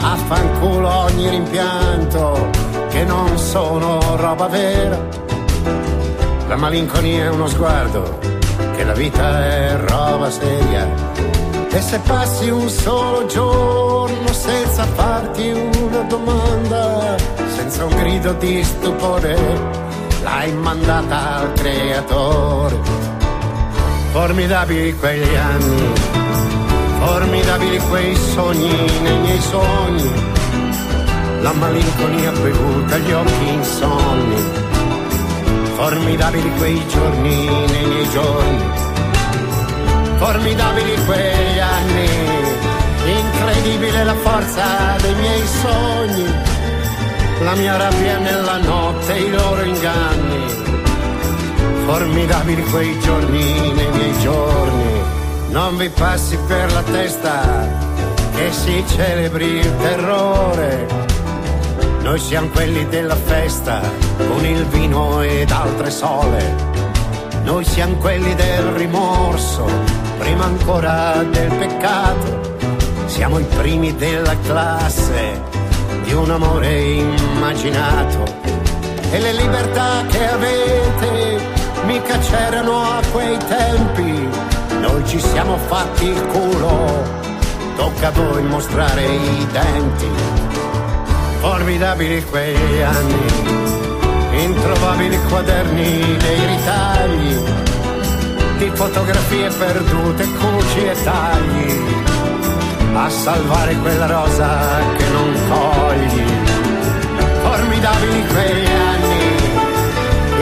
H: Affanculo ogni rimpianto che non sono roba vera. La malinconia è uno sguardo, che la vita è roba seria. E se passi un solo giorno senza farti una domanda, senza un grido di stupore, l'hai mandata al creatore. Formidabili quegli anni, formidabili quei sogni nei miei sogni, la malinconia bevuta, gli occhi insonni, formidabili quei giorni nei miei giorni. Formidabili quegli anni, incredibile la forza dei miei sogni, la mia rabbia nella notte, i loro inganni, formidabili quei giorni nei miei giorni, non vi passi per la testa che si celebri il terrore. Noi siamo quelli della festa, con il vino ed altre sole. Noi siamo quelli del rimorso, prima ancora del peccato. Siamo i primi della classe un amore immaginato. E le libertà che avete mica c'erano a quei tempi. noi ci siamo fatti il culo, tocca a voi mostrare i denti. Formidabili quegli anni, introvabili quaderni dei ritagli, di fotografie perdute, cuci e tagli, a salvare quella rosa che non cogli. Formidabili quegli anni,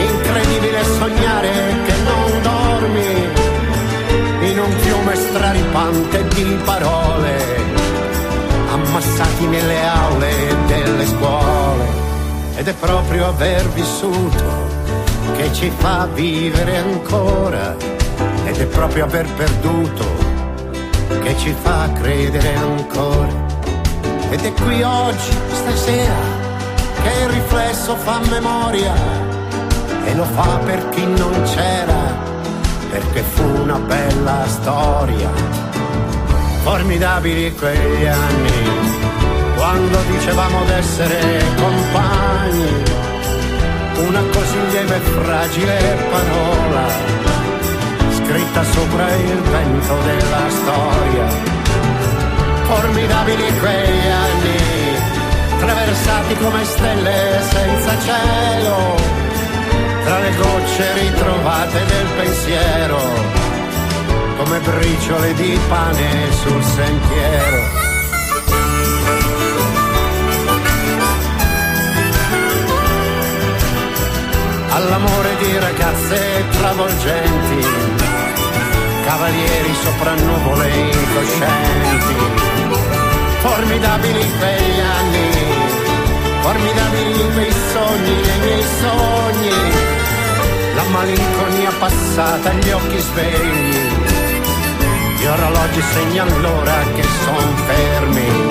H: incredibile sognare che non dormi in un fiume straripante di parole, ammassati nelle aule delle scuole. Ed è proprio aver vissuto che ci fa vivere ancora, ed è proprio aver perduto che ci fa credere ancora. Ed è qui oggi, stasera, che il riflesso fa memoria e lo fa per chi non c'era perché fu una bella storia. Formidabili quegli anni, quando dicevamo d'essere compagni, una così lieve e fragile parola, scritta sopra il vento della storia. Formidabili quegli anni, traversati come stelle senza cielo tra le gocce ritrovate del pensiero, come briciole di pane sul sentiero. All'amore di ragazze travolgenti, cavalieri sopra nuvole incoscienti, formidabili quegli anni, formidabili quei sogni nei miei sogni la malinconia passata, gli occhi svegli, gli orologi segnano l'ora che son fermi.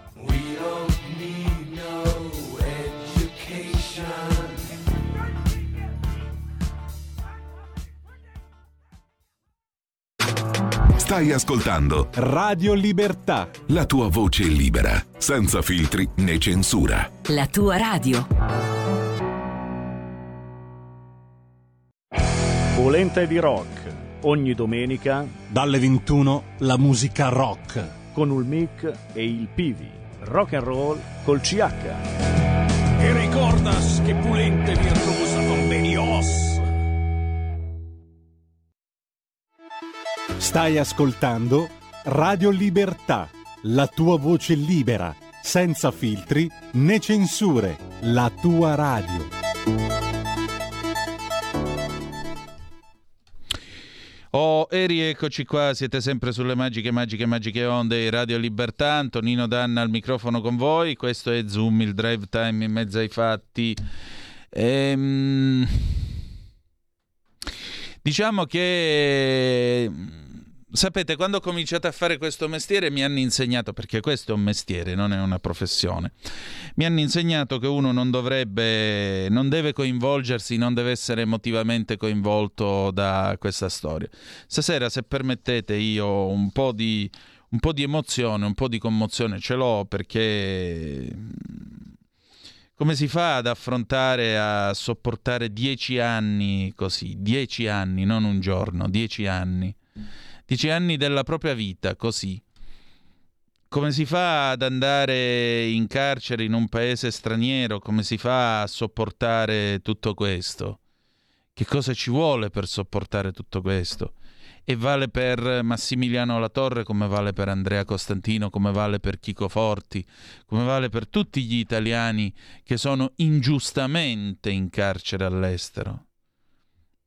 I: Stai ascoltando
E: Radio Libertà.
I: La tua voce libera, senza filtri né censura.
J: La tua radio.
K: Polenta di rock ogni domenica
E: dalle 21 la musica rock
K: con il mic e il Pivi. Rock and roll col CH.
L: E ricordas che pulente virtuosa con
E: Stai ascoltando Radio Libertà, la tua voce libera, senza filtri né censure, la tua radio.
B: Oh, e rieccoci qua, siete sempre sulle magiche, magiche, magiche onde Radio Libertà, Antonino Danna al microfono con voi, questo è Zoom, il drive time in mezzo ai fatti. Ehm... Diciamo che sapete, quando ho cominciato a fare questo mestiere mi hanno insegnato, perché questo è un mestiere, non è una professione, mi hanno insegnato che uno non dovrebbe, non deve coinvolgersi, non deve essere emotivamente coinvolto da questa storia. Stasera, se permettete, io un po' di, un po' di emozione, un po' di commozione ce l'ho perché come si fa ad affrontare, a sopportare dieci anni così, dieci anni, non un giorno, dieci anni dieci anni della propria vita così. Come si fa ad andare in carcere in un paese straniero? Come si fa a sopportare tutto questo? Che cosa ci vuole per sopportare tutto questo? E vale per Massimiliano Latorre come vale per Andrea Costantino, come vale per Chico Forti, come vale per tutti gli italiani che sono ingiustamente in carcere all'estero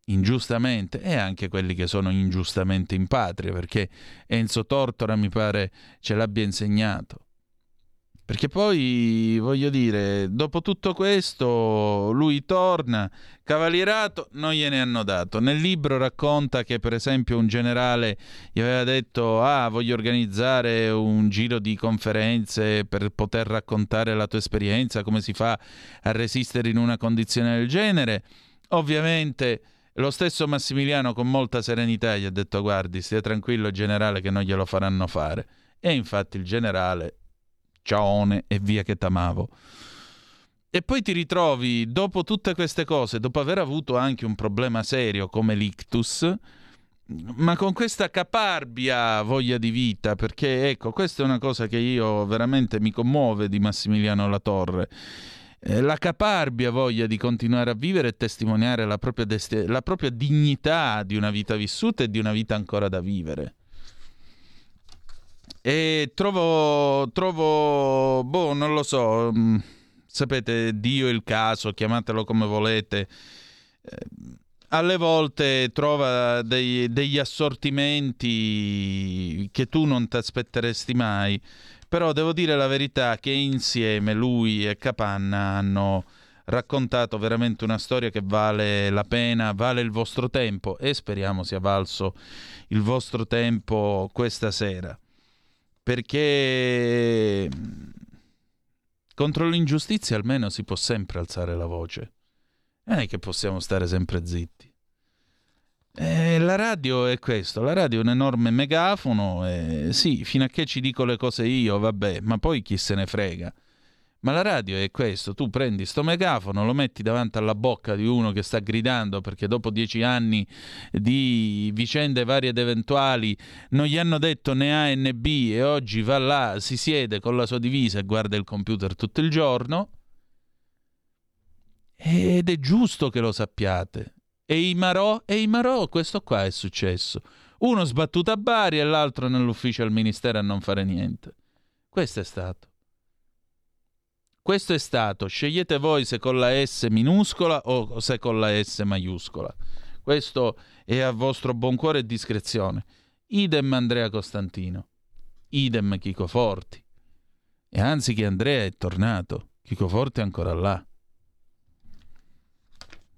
B: ingiustamente e anche quelli che sono ingiustamente in patria, perché Enzo Tortora mi pare ce l'abbia insegnato. Perché poi, voglio dire, dopo tutto questo, lui torna, cavalierato, non gliene hanno dato. Nel libro racconta che, per esempio, un generale gli aveva detto, ah, voglio organizzare un giro di conferenze per poter raccontare la tua esperienza, come si fa a resistere in una condizione del genere. Ovviamente... Lo stesso Massimiliano con molta serenità gli ha detto guardi, stia tranquillo generale che non glielo faranno fare. E infatti il generale ciaone e via che t'amavo. E poi ti ritrovi, dopo tutte queste cose, dopo aver avuto anche un problema serio come l'ictus, ma con questa caparbia voglia di vita, perché ecco, questa è una cosa che io veramente mi commuove di Massimiliano Latorre. Eh, la caparbia voglia di continuare a vivere e testimoniare la propria, desti- la propria dignità di una vita vissuta e di una vita ancora da vivere. E trovo, trovo, boh, non lo so, mm, sapete, Dio il caso, chiamatelo come volete. Eh, alle volte trova dei, degli assortimenti che tu non ti aspetteresti mai, però devo dire la verità che insieme lui e Capanna hanno raccontato veramente una storia che vale la pena, vale il vostro tempo e speriamo sia valso il vostro tempo questa sera perché contro l'ingiustizia almeno si può sempre alzare la voce. Non è che possiamo stare sempre zitti. E la radio è questo, la radio è un enorme megafono, e sì, fino a che ci dico le cose io, vabbè, ma poi chi se ne frega. Ma la radio è questo, tu prendi sto megafono, lo metti davanti alla bocca di uno che sta gridando perché dopo dieci anni di vicende varie ed eventuali non gli hanno detto né A né B e oggi va là, si siede con la sua divisa e guarda il computer tutto il giorno. Ed è giusto che lo sappiate. E i Marò, e i Marò, questo qua è successo. Uno sbattuto a Bari e l'altro nell'ufficio al ministero a non fare niente. Questo è stato. Questo è stato, scegliete voi se con la S minuscola o se con la S maiuscola. Questo è a vostro buon cuore e discrezione. Idem Andrea Costantino, idem Chico Forti. E anzi che Andrea è tornato, Chico Forti è ancora là.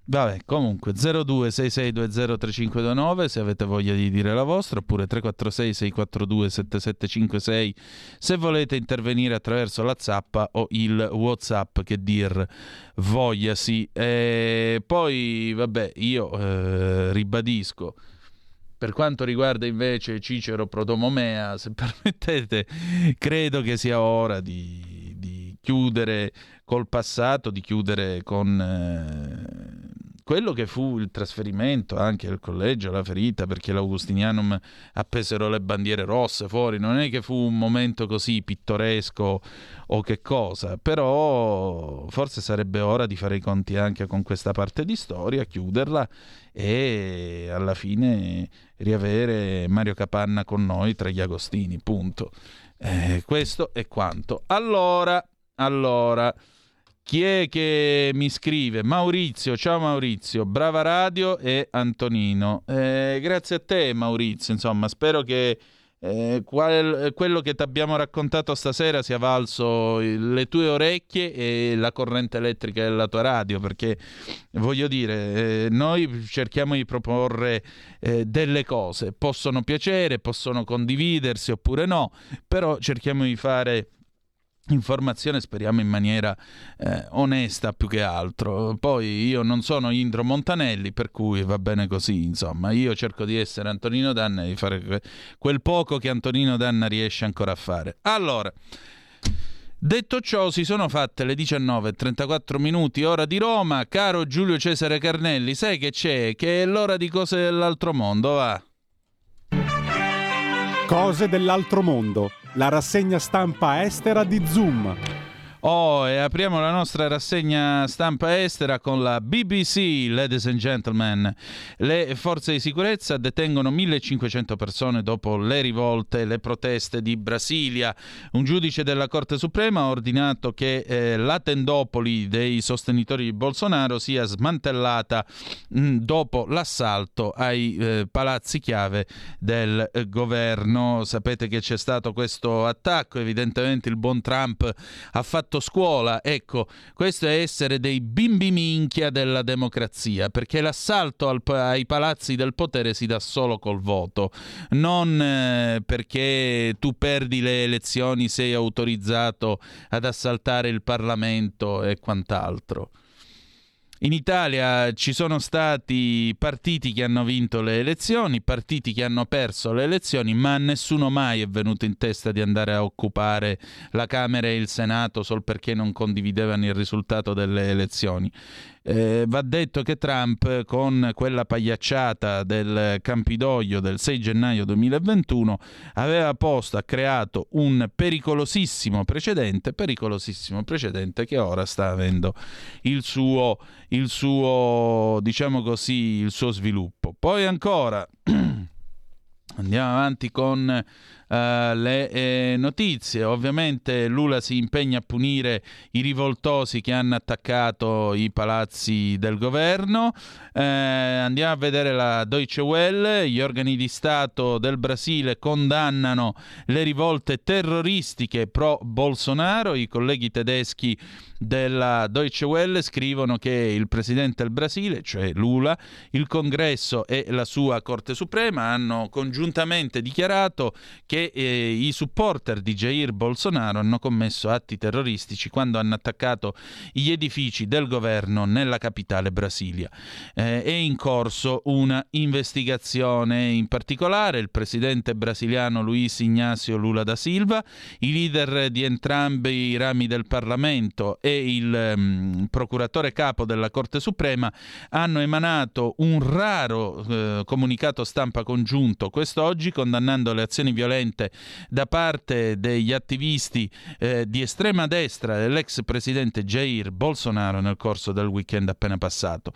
B: Vabbè, comunque 0266203529 se avete voglia di dire la vostra, oppure 346 642 7756 se volete intervenire attraverso la zappa o il Whatsapp che dir vogliasi. E poi, vabbè, io eh, ribadisco per quanto riguarda invece Cicero Prodomomea, se permettete, credo che sia ora di, di chiudere col passato, di chiudere con eh, quello che fu il trasferimento anche al collegio, la ferita, perché l'Augustinianum appesero le bandiere rosse fuori, non è che fu un momento così pittoresco o che cosa, però forse sarebbe ora di fare i conti anche con questa parte di storia, chiuderla e alla fine riavere Mario Capanna con noi tra gli agostini, punto. Eh, questo è quanto. Allora, allora... Chi è che mi scrive? Maurizio, ciao Maurizio, brava radio e Antonino. Eh, grazie a te Maurizio, insomma, spero che eh, qual, quello che ti abbiamo raccontato stasera sia valso le tue orecchie e la corrente elettrica della tua radio, perché voglio dire, eh, noi cerchiamo di proporre eh, delle cose, possono piacere, possono condividersi oppure no, però cerchiamo di fare informazione speriamo in maniera eh, onesta più che altro poi io non sono Indro Montanelli per cui va bene così insomma io cerco di essere Antonino Danna e di fare quel poco che Antonino Danna riesce ancora a fare allora Detto ciò, si sono fatte le 19.34 minuti, ora di Roma. Caro Giulio Cesare Carnelli, sai che c'è? Che è l'ora di cose dell'altro mondo, va.
E: Cose dell'altro mondo, la rassegna stampa estera di Zoom.
B: Oh, e apriamo la nostra rassegna stampa estera con la BBC, ladies and gentlemen. Le forze di sicurezza detengono 1500 persone dopo le rivolte le proteste di Brasilia. Un giudice della Corte Suprema ha ordinato che eh, la tendopoli dei sostenitori di Bolsonaro sia smantellata mh, mm, dopo l'assalto ai eh, palazzi chiave del eh, governo. Sapete che c'è stato questo attacco, evidentemente il buon Trump ha fatto scuola. Ecco, questo è essere dei bimbi minchia della democrazia, perché l'assalto al, ai palazzi del potere si dà solo col voto, non eh, perché tu perdi le elezioni, sei autorizzato ad assaltare il Parlamento e quant'altro. In Italia ci sono stati partiti che hanno vinto le elezioni, partiti che hanno perso le elezioni, ma nessuno mai è venuto in testa di andare a occupare la Camera e il Senato solo perché non condividevano il risultato delle elezioni. Eh, va detto che Trump con quella pagliacciata del Campidoglio del 6 gennaio 2021 aveva posto, ha creato un pericolosissimo precedente, pericolosissimo precedente che ora sta avendo il suo, il suo diciamo così, il suo sviluppo. Poi ancora andiamo avanti con uh, le eh, notizie. Ovviamente Lula si impegna a punire i rivoltosi che hanno attaccato i palazzi del governo. Uh, andiamo a vedere la Deutsche Welle. Gli organi di Stato del Brasile condannano le rivolte terroristiche pro Bolsonaro. I colleghi tedeschi della Deutsche Welle scrivono che il presidente del Brasile, cioè Lula, il congresso e la sua Corte Suprema hanno congiuntamente dichiarato che che eh, i supporter di Jair Bolsonaro hanno commesso atti terroristici quando hanno attaccato gli edifici del governo nella capitale Brasilia. Eh, è in corso una investigazione in particolare il presidente brasiliano Luiz Ignacio Lula da Silva, i leader di entrambi i rami del Parlamento e il um, procuratore capo della Corte Suprema hanno emanato un raro eh, comunicato stampa congiunto quest'oggi condannando le azioni violente violente da parte degli attivisti eh, di estrema destra dell'ex presidente Jair Bolsonaro nel corso del weekend appena passato.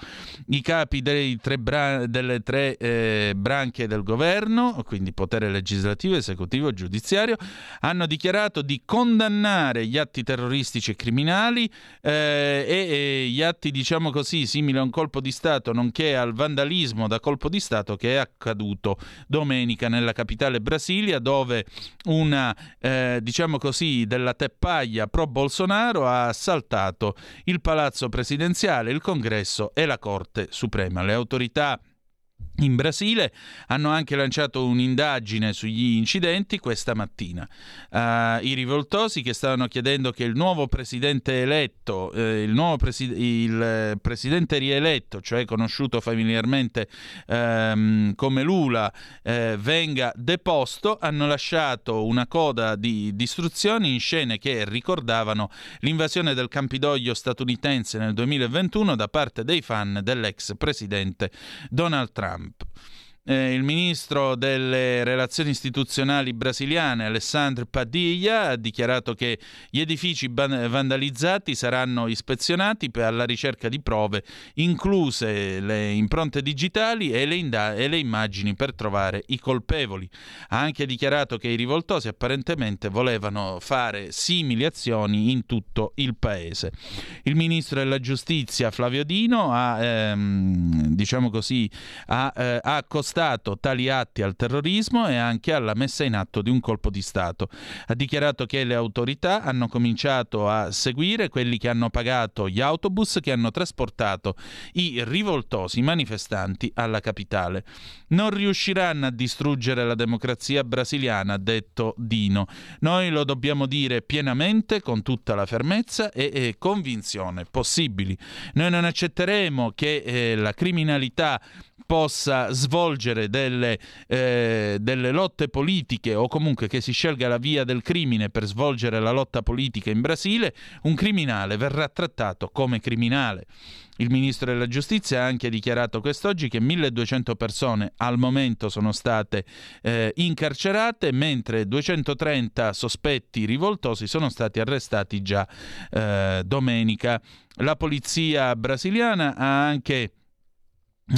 B: I capi tre bra- delle tre eh, branche del governo, quindi potere legislativo, esecutivo e giudiziario, hanno dichiarato di condannare gli atti terroristici e criminali eh, e, e gli atti, diciamo così, simili a un colpo di Stato, nonché al vandalismo da colpo di Stato che è accaduto domenica nella capitale Brasilia, dove dove una, eh, diciamo così, della teppaglia pro Bolsonaro ha assaltato il palazzo presidenziale, il congresso e la Corte Suprema. Le autorità in Brasile hanno anche lanciato un'indagine sugli incidenti questa mattina. Uh, I rivoltosi che stavano chiedendo che il nuovo presidente eletto, eh, il nuovo presi- il presidente rieletto, cioè conosciuto familiarmente ehm, come Lula, eh, venga deposto, hanno lasciato una coda di distruzioni in scene che ricordavano l'invasione del Campidoglio statunitense nel 2021 da parte dei fan dell'ex presidente Donald Trump. Trump. Eh, il ministro delle relazioni istituzionali brasiliane Alessandro Padilla ha dichiarato che gli edifici ban- vandalizzati saranno ispezionati per alla ricerca di prove, incluse le impronte digitali e le, inda- e le immagini per trovare i colpevoli. Ha anche dichiarato che i rivoltosi apparentemente volevano fare simili azioni in tutto il paese. Il ministro della giustizia Flavio Dino ha, ehm, diciamo così, ha, eh, ha accostato accostato tali atti al terrorismo e anche alla messa in atto di un colpo di Stato. Ha dichiarato che le autorità hanno cominciato a seguire quelli che hanno pagato gli autobus che hanno trasportato i rivoltosi manifestanti alla capitale. Non riusciranno a distruggere la democrazia brasiliana, ha detto Dino. Noi lo dobbiamo dire pienamente, con tutta la fermezza e, e convinzione possibili. Noi non accetteremo che eh, la criminalità possa svolgere delle, eh, delle lotte politiche o comunque che si scelga la via del crimine per svolgere la lotta politica in Brasile, un criminale verrà trattato come criminale. Il ministro della giustizia ha anche dichiarato quest'oggi che 1200 persone al momento sono state eh, incarcerate, mentre 230 sospetti rivoltosi sono stati arrestati già eh, domenica. La polizia brasiliana ha anche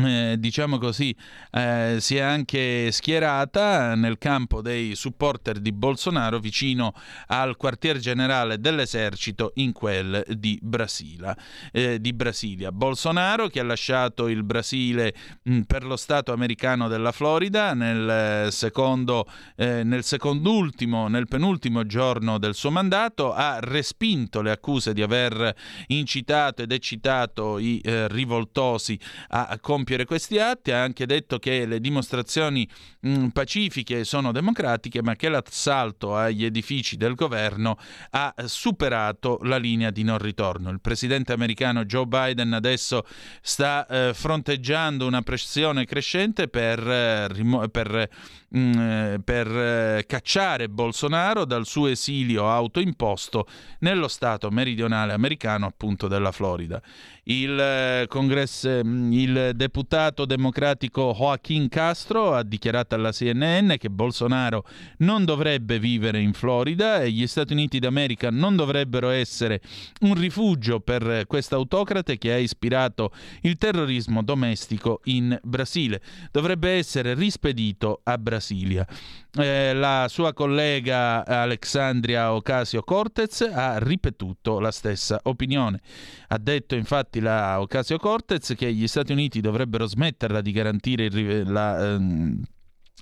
B: eh, diciamo così, eh, si è anche schierata nel campo dei supporter di Bolsonaro vicino al quartier generale dell'esercito in quel di, Brasila, eh, di Brasilia. Bolsonaro che ha lasciato il Brasile mh, per lo Stato americano della Florida nel, secondo, eh, nel secondultimo, nel penultimo giorno del suo mandato, ha respinto le accuse di aver incitato ed eccitato i eh, rivoltosi a compiere compiere questi atti, ha anche detto che le dimostrazioni mh, pacifiche sono democratiche, ma che l'assalto agli edifici del governo ha superato la linea di non ritorno. Il presidente americano Joe Biden adesso sta eh, fronteggiando una pressione crescente per, eh, rimo- per Mm, eh, per eh, cacciare Bolsonaro dal suo esilio autoimposto nello stato meridionale americano appunto della Florida. Il, eh, congresso, mm, il deputato democratico Joaquín Castro ha dichiarato alla CNN che Bolsonaro non dovrebbe vivere in Florida e gli Stati Uniti d'America non dovrebbero essere un rifugio per quest'autocrate che ha ispirato il terrorismo domestico in Brasile. Dovrebbe essere rispedito a. Brasilia. Eh, la sua collega Alexandria Ocasio-Cortez ha ripetuto la stessa opinione. Ha detto infatti la Ocasio-Cortez che gli Stati Uniti dovrebbero smetterla di garantire il, la, ehm,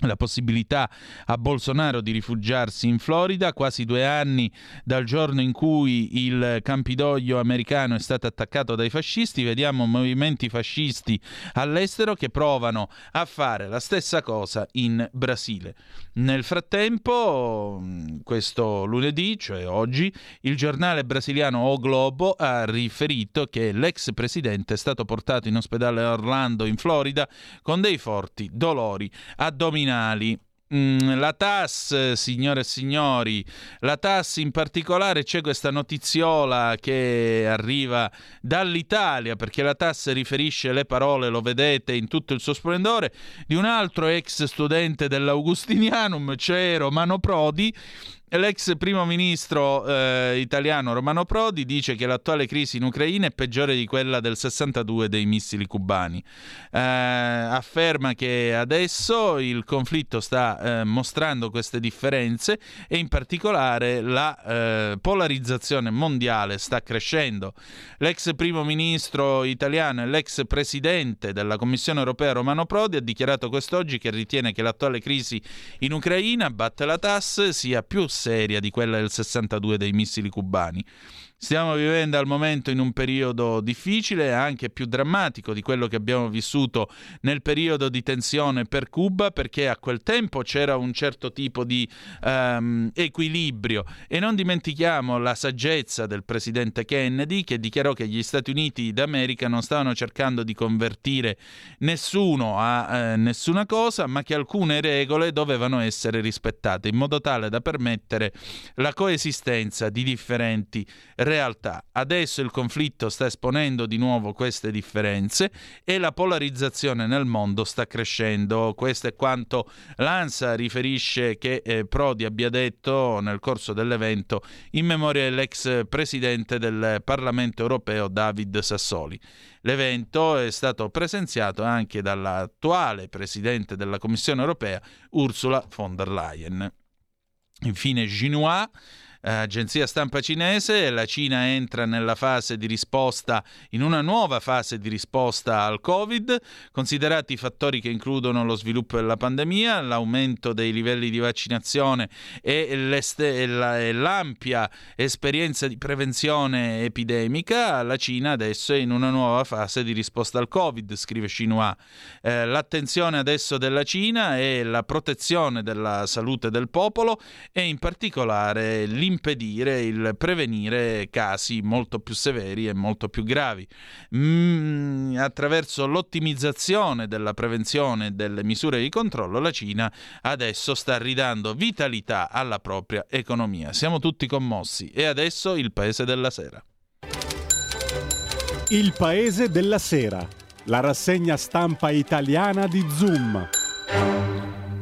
B: la possibilità a Bolsonaro di rifugiarsi in Florida, quasi due anni dal giorno in cui il Campidoglio americano è stato attaccato dai fascisti, vediamo movimenti fascisti all'estero che provano a fare la stessa cosa in Brasile. Nel frattempo, questo lunedì, cioè oggi, il giornale brasiliano O Globo ha riferito che l'ex presidente è stato portato in ospedale a Orlando, in Florida, con dei forti dolori addominali criminali. Mm, la TAS, signore e signori, la TAS in particolare c'è questa notiziola che arriva dall'Italia, perché la TAS riferisce le parole, lo vedete in tutto il suo splendore, di un altro ex studente dell'Augustinianum, cioè Romano Prodi, L'ex primo ministro eh, italiano Romano Prodi dice che l'attuale crisi in Ucraina è peggiore di quella del 62 dei missili cubani. Eh, afferma che adesso il conflitto sta eh, mostrando queste differenze e in particolare la eh, polarizzazione mondiale sta crescendo. L'ex primo ministro italiano e l'ex presidente della Commissione europea Romano Prodi ha dichiarato quest'oggi che ritiene che l'attuale crisi in Ucraina, batte la TAS, sia più seria di quella del 62 dei missili cubani. Stiamo vivendo al momento in un periodo difficile anche più drammatico di quello che abbiamo vissuto nel periodo di tensione per Cuba, perché a quel tempo c'era un certo tipo di um, equilibrio. E non dimentichiamo la saggezza del presidente Kennedy che dichiarò che gli Stati Uniti d'America non stavano cercando di convertire nessuno a eh, nessuna cosa, ma che alcune regole dovevano essere rispettate in modo tale da permettere la coesistenza di differenti regole realtà. Adesso il conflitto sta esponendo di nuovo queste differenze e la polarizzazione nel mondo sta crescendo. Questo è quanto l'ANSA riferisce che eh, Prodi abbia detto nel corso dell'evento in memoria dell'ex presidente del Parlamento europeo David Sassoli. L'evento è stato presenziato anche dall'attuale presidente della Commissione europea Ursula von der Leyen. Infine Ginois agenzia stampa cinese, la Cina entra nella fase di risposta, in una nuova fase di risposta al Covid, considerati i fattori che includono lo sviluppo della pandemia, l'aumento dei livelli di vaccinazione e, l'ampia esperienza di prevenzione epidemica, la Cina adesso è in una nuova fase di risposta al Covid, scrive Xinhua. Eh, l'attenzione adesso della Cina è la protezione della salute del popolo e in particolare l'immunità impedire il prevenire casi molto più severi e molto più gravi. Mm, attraverso l'ottimizzazione della prevenzione e delle misure di controllo, la Cina adesso sta ridando vitalità alla propria economia. Siamo tutti commossi e adesso il paese della sera.
E: Il paese della sera, la rassegna stampa italiana di Zoom.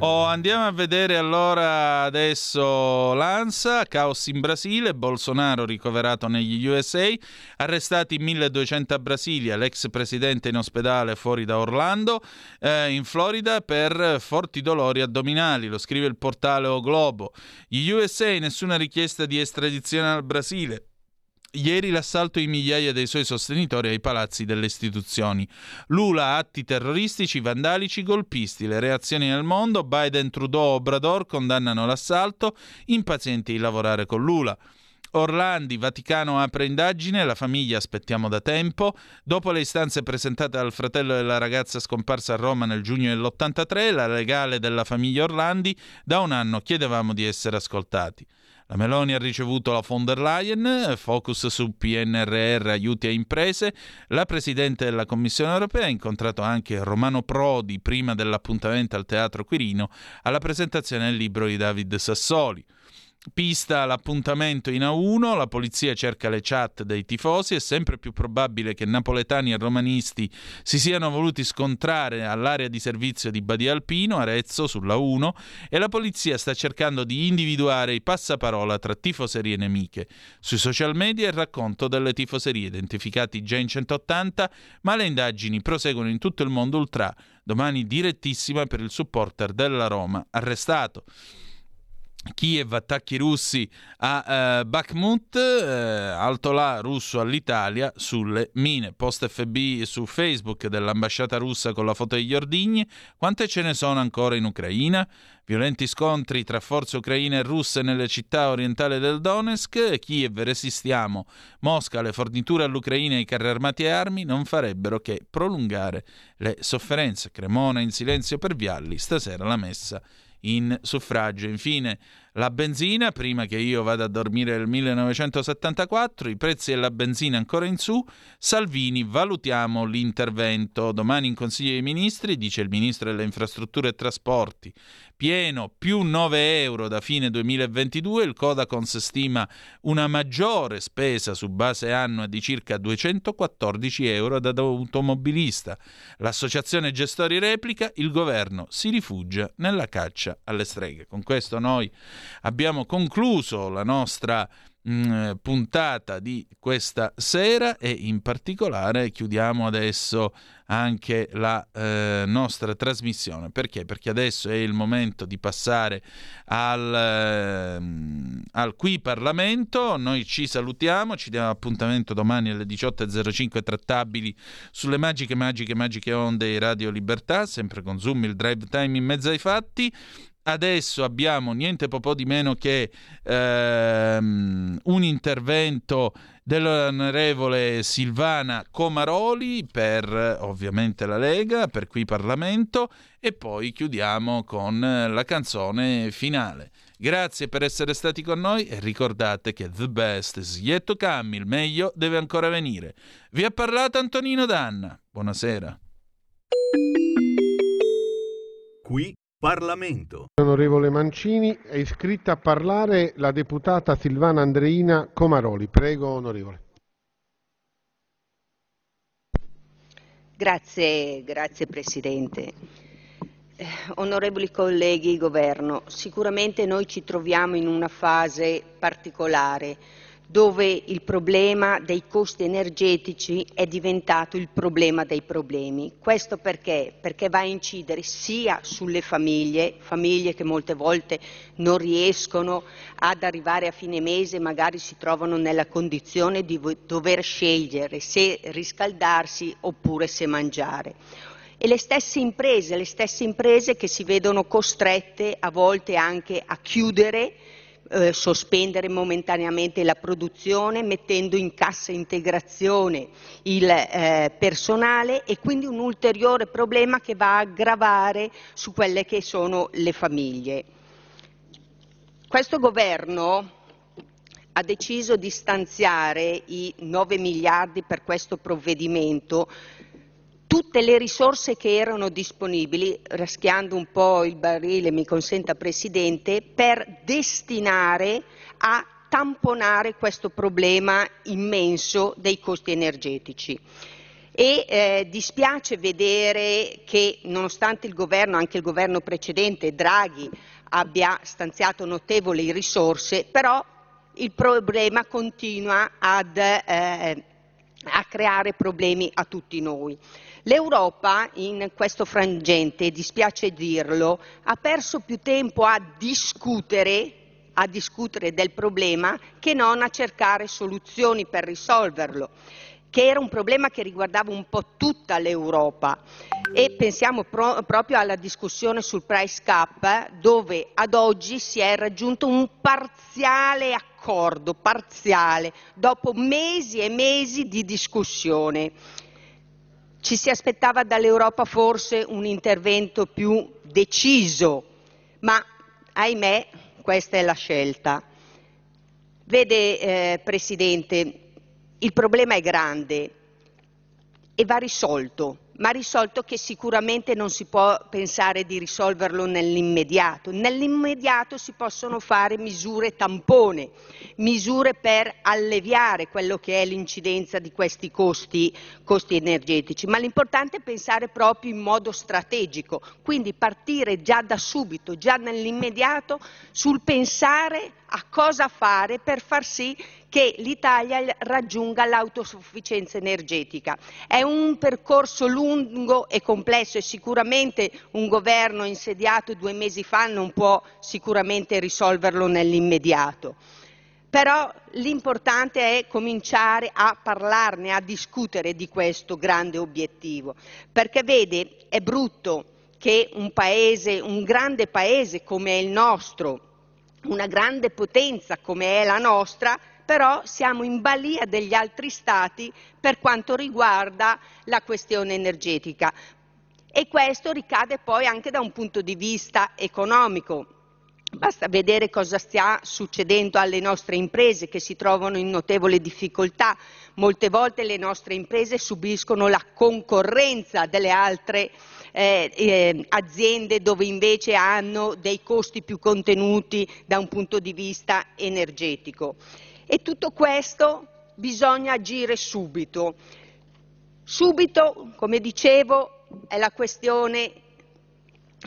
B: Oh, andiamo a vedere allora adesso l'ANSA, caos in Brasile, Bolsonaro ricoverato negli USA, arrestati 1200 a Brasilia, l'ex presidente in ospedale fuori da Orlando, eh, in Florida per forti dolori addominali, lo scrive il portale O Globo. Gli USA nessuna richiesta di estradizione al Brasile. Ieri l'assalto di migliaia dei suoi sostenitori ai palazzi delle istituzioni. Lula, atti terroristici, vandalici, golpisti. Le reazioni nel mondo, Biden, Trudeau, Obrador condannano l'assalto, impazienti di lavorare con Lula. Orlandi, Vaticano apre indagine, la famiglia aspettiamo da tempo. Dopo le istanze presentate dal fratello della ragazza scomparsa a Roma nel giugno dell'83, la legale della famiglia Orlandi, da un anno chiedevamo di essere ascoltati. La Meloni ha ricevuto la von der Leyen, focus su PNRR, aiuti a imprese. La Presidente della Commissione europea ha incontrato anche Romano Prodi prima dell'appuntamento al Teatro Quirino alla presentazione del libro di David Sassoli. Pista l'appuntamento in A1, la polizia cerca le chat dei tifosi, è sempre più probabile che napoletani e romanisti si siano voluti scontrare all'area di servizio di Badia Alpino, Arezzo, sulla 1, e la polizia sta cercando di individuare i passaparola tra tifoserie nemiche. Sui social media il racconto delle tifoserie, identificati già in 180, ma le indagini proseguono in tutto il mondo ultra. Domani direttissima per il supporter della Roma, arrestato. Kiev attacchi russi a uh, Bakhmut, uh, alto là russo all'Italia sulle mine. Post FB su Facebook dell'ambasciata russa con la foto degli ordigni. Quante ce ne sono ancora in Ucraina? Violenti scontri tra forze ucraine e russe nelle città orientali del Donetsk. Kiev resistiamo. Mosca, le forniture all'Ucraina e i carri armati e armi non farebbero che prolungare le sofferenze. Cremona in silenzio per Vialli. Stasera la messa in suffragio. Infine, la benzina, prima che io vada a dormire nel 1974, i prezzi della benzina ancora in su, Salvini valutiamo l'intervento. Domani in Consiglio dei Ministri, dice il Ministro delle Infrastrutture e Trasporti, pieno più 9 euro da fine 2022, il Codacons stima una maggiore spesa su base annua di circa 214 euro da automobilista. L'associazione gestori replica, il governo si rifugia nella caccia alle streghe. Con questo noi abbiamo concluso la nostra mm, puntata di questa sera e in particolare chiudiamo adesso anche la eh, nostra trasmissione. Perché? Perché adesso è il momento di passare al, eh, al Qui Parlamento. Noi ci salutiamo, ci diamo appuntamento domani alle 18.05 trattabili sulle magiche, magiche, magiche onde di Radio Libertà, sempre con Zoom, il drive time in mezzo ai fatti adesso abbiamo niente po' di meno che ehm, un intervento dell'onorevole Silvana Comaroli per ovviamente la Lega, per qui Parlamento e poi chiudiamo con la canzone finale. Grazie per essere stati con noi e ricordate che the best is yet to come, il meglio deve ancora venire. Vi ha parlato Antonino Danna. Buonasera.
M: Qui Parlamento.
N: Onorevole Mancini, è iscritta a parlare la deputata Silvana Andreina Comaroli. Prego, onorevole.
O: Grazie, grazie Presidente. Eh, onorevoli colleghi, Governo, sicuramente noi ci troviamo in una fase particolare dove il problema dei costi energetici è diventato il problema dei problemi. Questo perché? Perché va a incidere sia sulle famiglie, famiglie che molte volte non riescono ad arrivare a fine mese, magari si trovano nella condizione di dover scegliere se riscaldarsi oppure se mangiare e le stesse imprese, le stesse imprese che si vedono costrette a volte anche a chiudere eh, sospendere momentaneamente la produzione mettendo in cassa integrazione il eh, personale e quindi un ulteriore problema che va a aggravare su quelle che sono le famiglie. Questo governo ha deciso di stanziare i 9 miliardi per questo provvedimento tutte le risorse che erano disponibili, raschiando un po' il barile, mi consenta Presidente, per destinare a tamponare questo problema immenso dei costi energetici. E eh, dispiace vedere che nonostante il governo, anche il governo precedente, Draghi, abbia stanziato notevoli risorse, però il problema continua ad, eh, a creare problemi a tutti noi. L'Europa in questo frangente, dispiace dirlo, ha perso più tempo a discutere, a discutere del problema che non a cercare soluzioni per risolverlo che era un problema che riguardava un po' tutta l'Europa e pensiamo pro- proprio alla discussione sul price cap dove ad oggi si è raggiunto un parziale accordo, parziale, dopo mesi e mesi di discussione. Ci si aspettava dall'Europa forse un intervento più deciso, ma ahimè questa è la scelta. Vede, eh, Presidente, il problema è grande e va risolto ma risolto che sicuramente non si può pensare di risolverlo nell'immediato. Nell'immediato si possono fare misure tampone, misure per alleviare quello che è l'incidenza di questi costi, costi energetici, ma l'importante è pensare proprio in modo strategico, quindi partire già da subito, già nell'immediato, sul pensare a cosa fare per far sì che l'Italia raggiunga l'autosufficienza energetica. È un percorso lungo e complesso e sicuramente un governo insediato due mesi fa non può sicuramente risolverlo nell'immediato. Però l'importante è cominciare a parlarne, a discutere di questo grande obiettivo, perché vede, è brutto che un paese, un grande paese come il nostro, una grande potenza come è la nostra, però siamo in balia degli altri Stati per quanto riguarda la questione energetica. E questo ricade poi anche da un punto di vista economico. Basta vedere cosa sta succedendo alle nostre imprese che si trovano in notevole difficoltà. Molte volte le nostre imprese subiscono la concorrenza delle altre eh, eh, aziende dove invece hanno dei costi più contenuti da un punto di vista energetico. E tutto questo bisogna agire subito. Subito, come dicevo, è la questione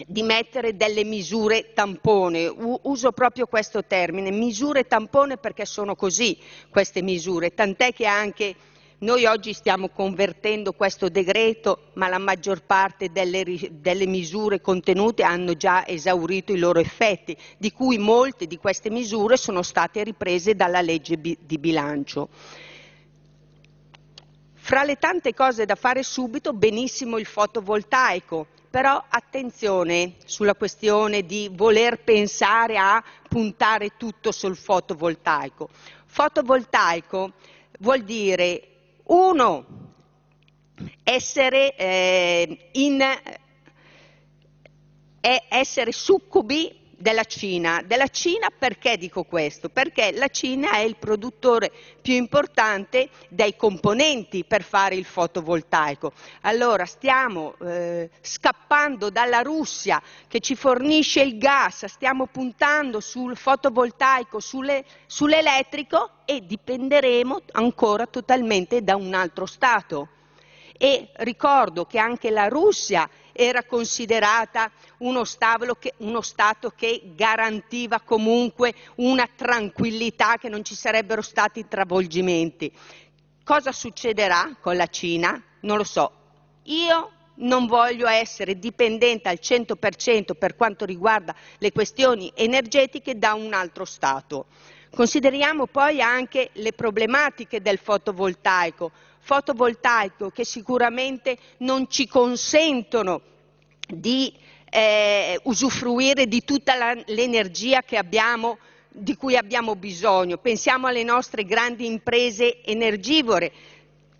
O: di mettere delle misure tampone, uso proprio questo termine, misure tampone perché sono così queste misure, tant'è che anche noi oggi stiamo convertendo questo decreto, ma la maggior parte delle, delle, misure contenute hanno già esaurito i loro effetti, di cui molte di queste misure sono state riprese dalla legge di bilancio. Fra le tante cose da fare subito, benissimo il fotovoltaico, però attenzione sulla questione di voler pensare a puntare tutto sul fotovoltaico. Fotovoltaico vuol dire uno, essere, eh, in, eh, essere succubi della Cina. Della Cina perché dico questo? Perché la Cina è il produttore più importante dei componenti per fare il fotovoltaico. Allora stiamo eh, scappando dalla Russia che ci fornisce il gas, stiamo puntando sul fotovoltaico, sulle, sull'elettrico e dipenderemo ancora totalmente da un altro Stato. E ricordo che anche la Russia era considerata uno, che, uno Stato che garantiva comunque una tranquillità, che non ci sarebbero stati travolgimenti. Cosa succederà con la Cina? Non lo so. Io non voglio essere dipendente al 100% per quanto riguarda le questioni energetiche da un altro Stato. Consideriamo poi anche le problematiche del fotovoltaico, fotovoltaico che sicuramente non ci consentono di eh, usufruire di tutta la, l'energia abbiamo, di cui abbiamo bisogno. Pensiamo alle nostre grandi imprese energivore.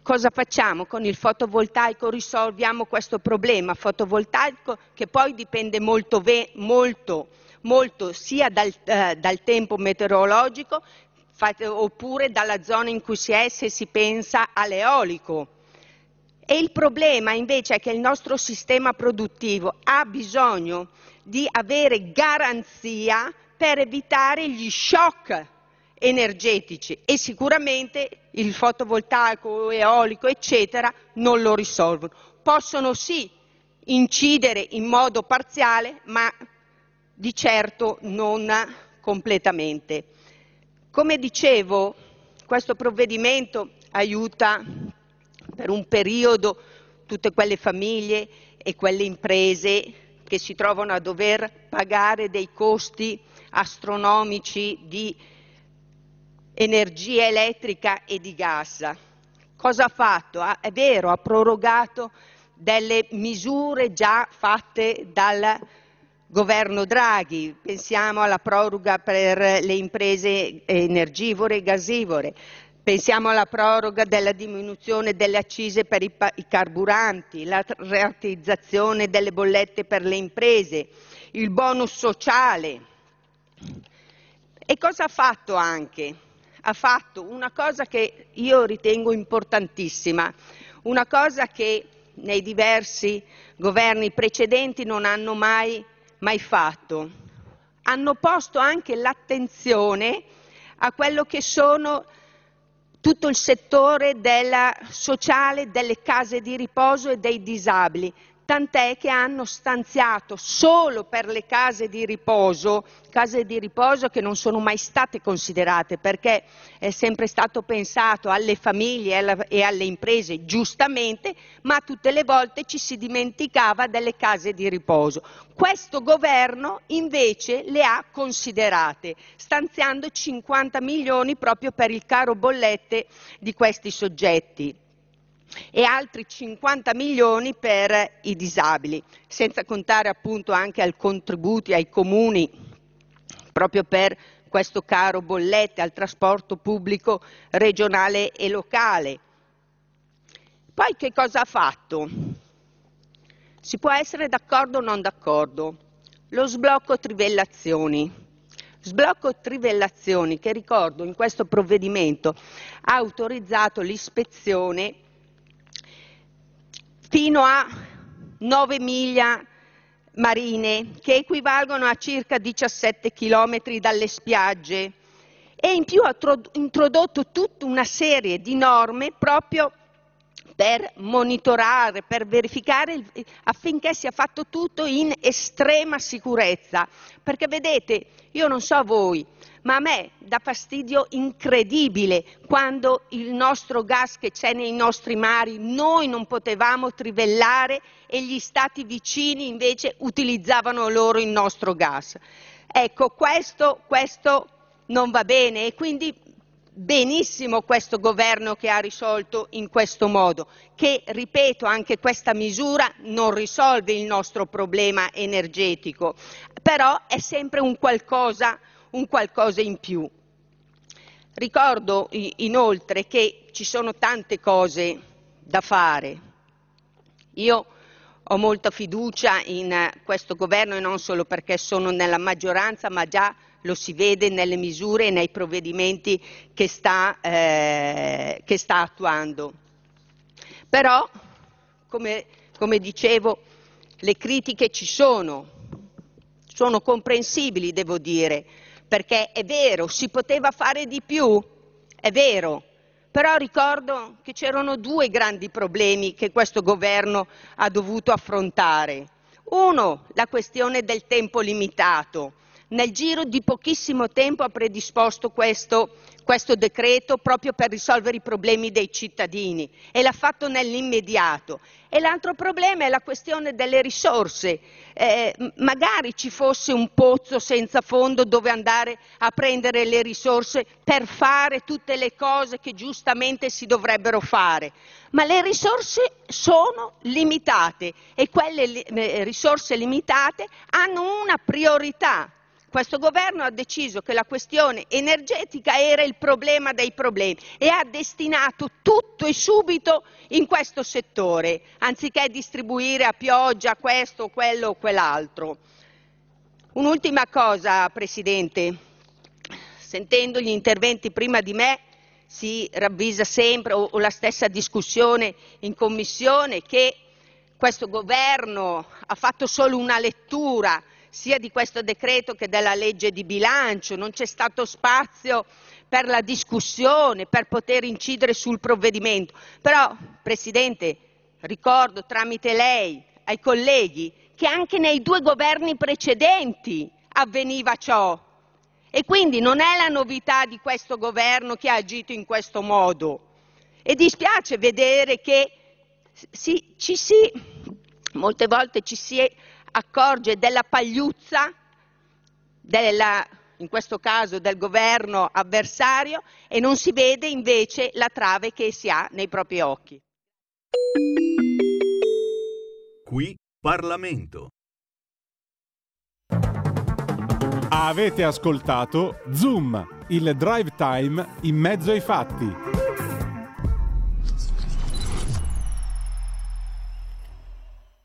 O: Cosa facciamo? Con il fotovoltaico risolviamo questo problema fotovoltaico che poi dipende molto, ve- molto, molto sia dal, eh, dal tempo meteorologico oppure dalla zona in cui si è se si pensa all'eolico. E il problema invece è che il nostro sistema produttivo ha bisogno di avere garanzia per evitare gli shock energetici e sicuramente il fotovoltaico, eolico, eccetera, non lo risolvono. Possono sì incidere in modo parziale, ma di certo non completamente. Come dicevo, questo provvedimento aiuta per un periodo tutte quelle famiglie e quelle imprese che si trovano a dover pagare dei costi astronomici di energia elettrica e di gas. Cosa ha fatto? è vero, ha prorogato delle misure già fatte dal governo Draghi, pensiamo alla proroga per le imprese energivore e gasivore, pensiamo alla proroga della diminuzione delle accise per i, carburanti, la rateizzazione delle bollette per le imprese, il bonus sociale. E cosa ha fatto anche? Ha fatto una cosa che io ritengo importantissima, una cosa che nei diversi governi precedenti non hanno mai mai fatto. Hanno posto anche l'attenzione a quello che sono tutto il settore della sociale, delle case di riposo e dei disabili tant'è che hanno stanziato solo per le case di riposo, case di riposo che non sono mai state considerate perché è sempre stato pensato alle famiglie e alle imprese giustamente, ma tutte le volte ci si dimenticava delle case di riposo. Questo governo invece le ha considerate, stanziando 50 milioni proprio per il caro bollette di questi soggetti e altri 50 milioni per i disabili, senza contare appunto anche ai contributi ai comuni proprio per questo caro bollette al trasporto pubblico regionale e locale. Poi che cosa ha fatto? Si può essere d'accordo o non d'accordo. Lo sblocco trivellazioni. Sblocco trivellazioni che ricordo in questo provvedimento ha autorizzato l'ispezione fino a 9 miglia marine, che equivalgono a circa 17 chilometri dalle spiagge, e in più ha introdotto tutta una serie di norme proprio per monitorare, per verificare affinché sia fatto tutto in estrema sicurezza. Perché vedete, io non so voi, ma a me dà fastidio incredibile quando il nostro gas che c'è nei nostri mari noi non potevamo trivellare e gli stati vicini invece utilizzavano loro il nostro gas. Ecco, questo, questo non va bene e quindi benissimo questo governo che ha risolto in questo modo, che ripeto anche questa misura non risolve il nostro problema energetico, però è sempre un qualcosa un qualcosa in più. Ricordo inoltre che ci sono tante cose da fare. Io ho molta fiducia in questo governo e non solo perché sono nella maggioranza, ma già lo si vede nelle misure e nei provvedimenti che sta, eh, che sta attuando. Però, come, come dicevo, le critiche ci sono, sono comprensibili, devo dire, perché è vero, si poteva fare di più, è vero, però ricordo che c'erano due grandi problemi che questo governo ha dovuto affrontare. Uno, la questione del tempo limitato. Nel giro di pochissimo tempo ha predisposto questo, questo decreto proprio per risolvere i problemi dei cittadini e l'ha fatto nell'immediato. E l'altro problema è la questione delle risorse. Eh, magari ci fosse un pozzo senza fondo dove andare a prendere le risorse per fare tutte le cose che giustamente si dovrebbero fare, ma le risorse sono limitate e quelle risorse limitate hanno una priorità questo governo ha deciso che la questione energetica era il problema dei problemi e ha destinato tutto e subito in questo settore, anziché distribuire a pioggia questo, quello o quell'altro. Un'ultima cosa, Presidente. sentendo gli interventi prima di me si ravvisa sempre, o, la stessa discussione in commissione, che questo governo ha fatto solo una lettura sia di questo decreto che della legge di bilancio, non c'è stato spazio per la discussione, per poter incidere sul provvedimento. Però, Presidente, ricordo tramite lei ai colleghi che anche nei due governi precedenti avveniva ciò. E quindi non è la novità di questo governo che ha agito in questo modo. E dispiace vedere che si, ci si, molte volte ci si accorge della pagliuzza, della, in questo caso del governo avversario, e non si vede invece la trave che si ha nei propri occhi.
M: Qui Parlamento.
E: Avete ascoltato Zoom, il drive time in mezzo ai fatti.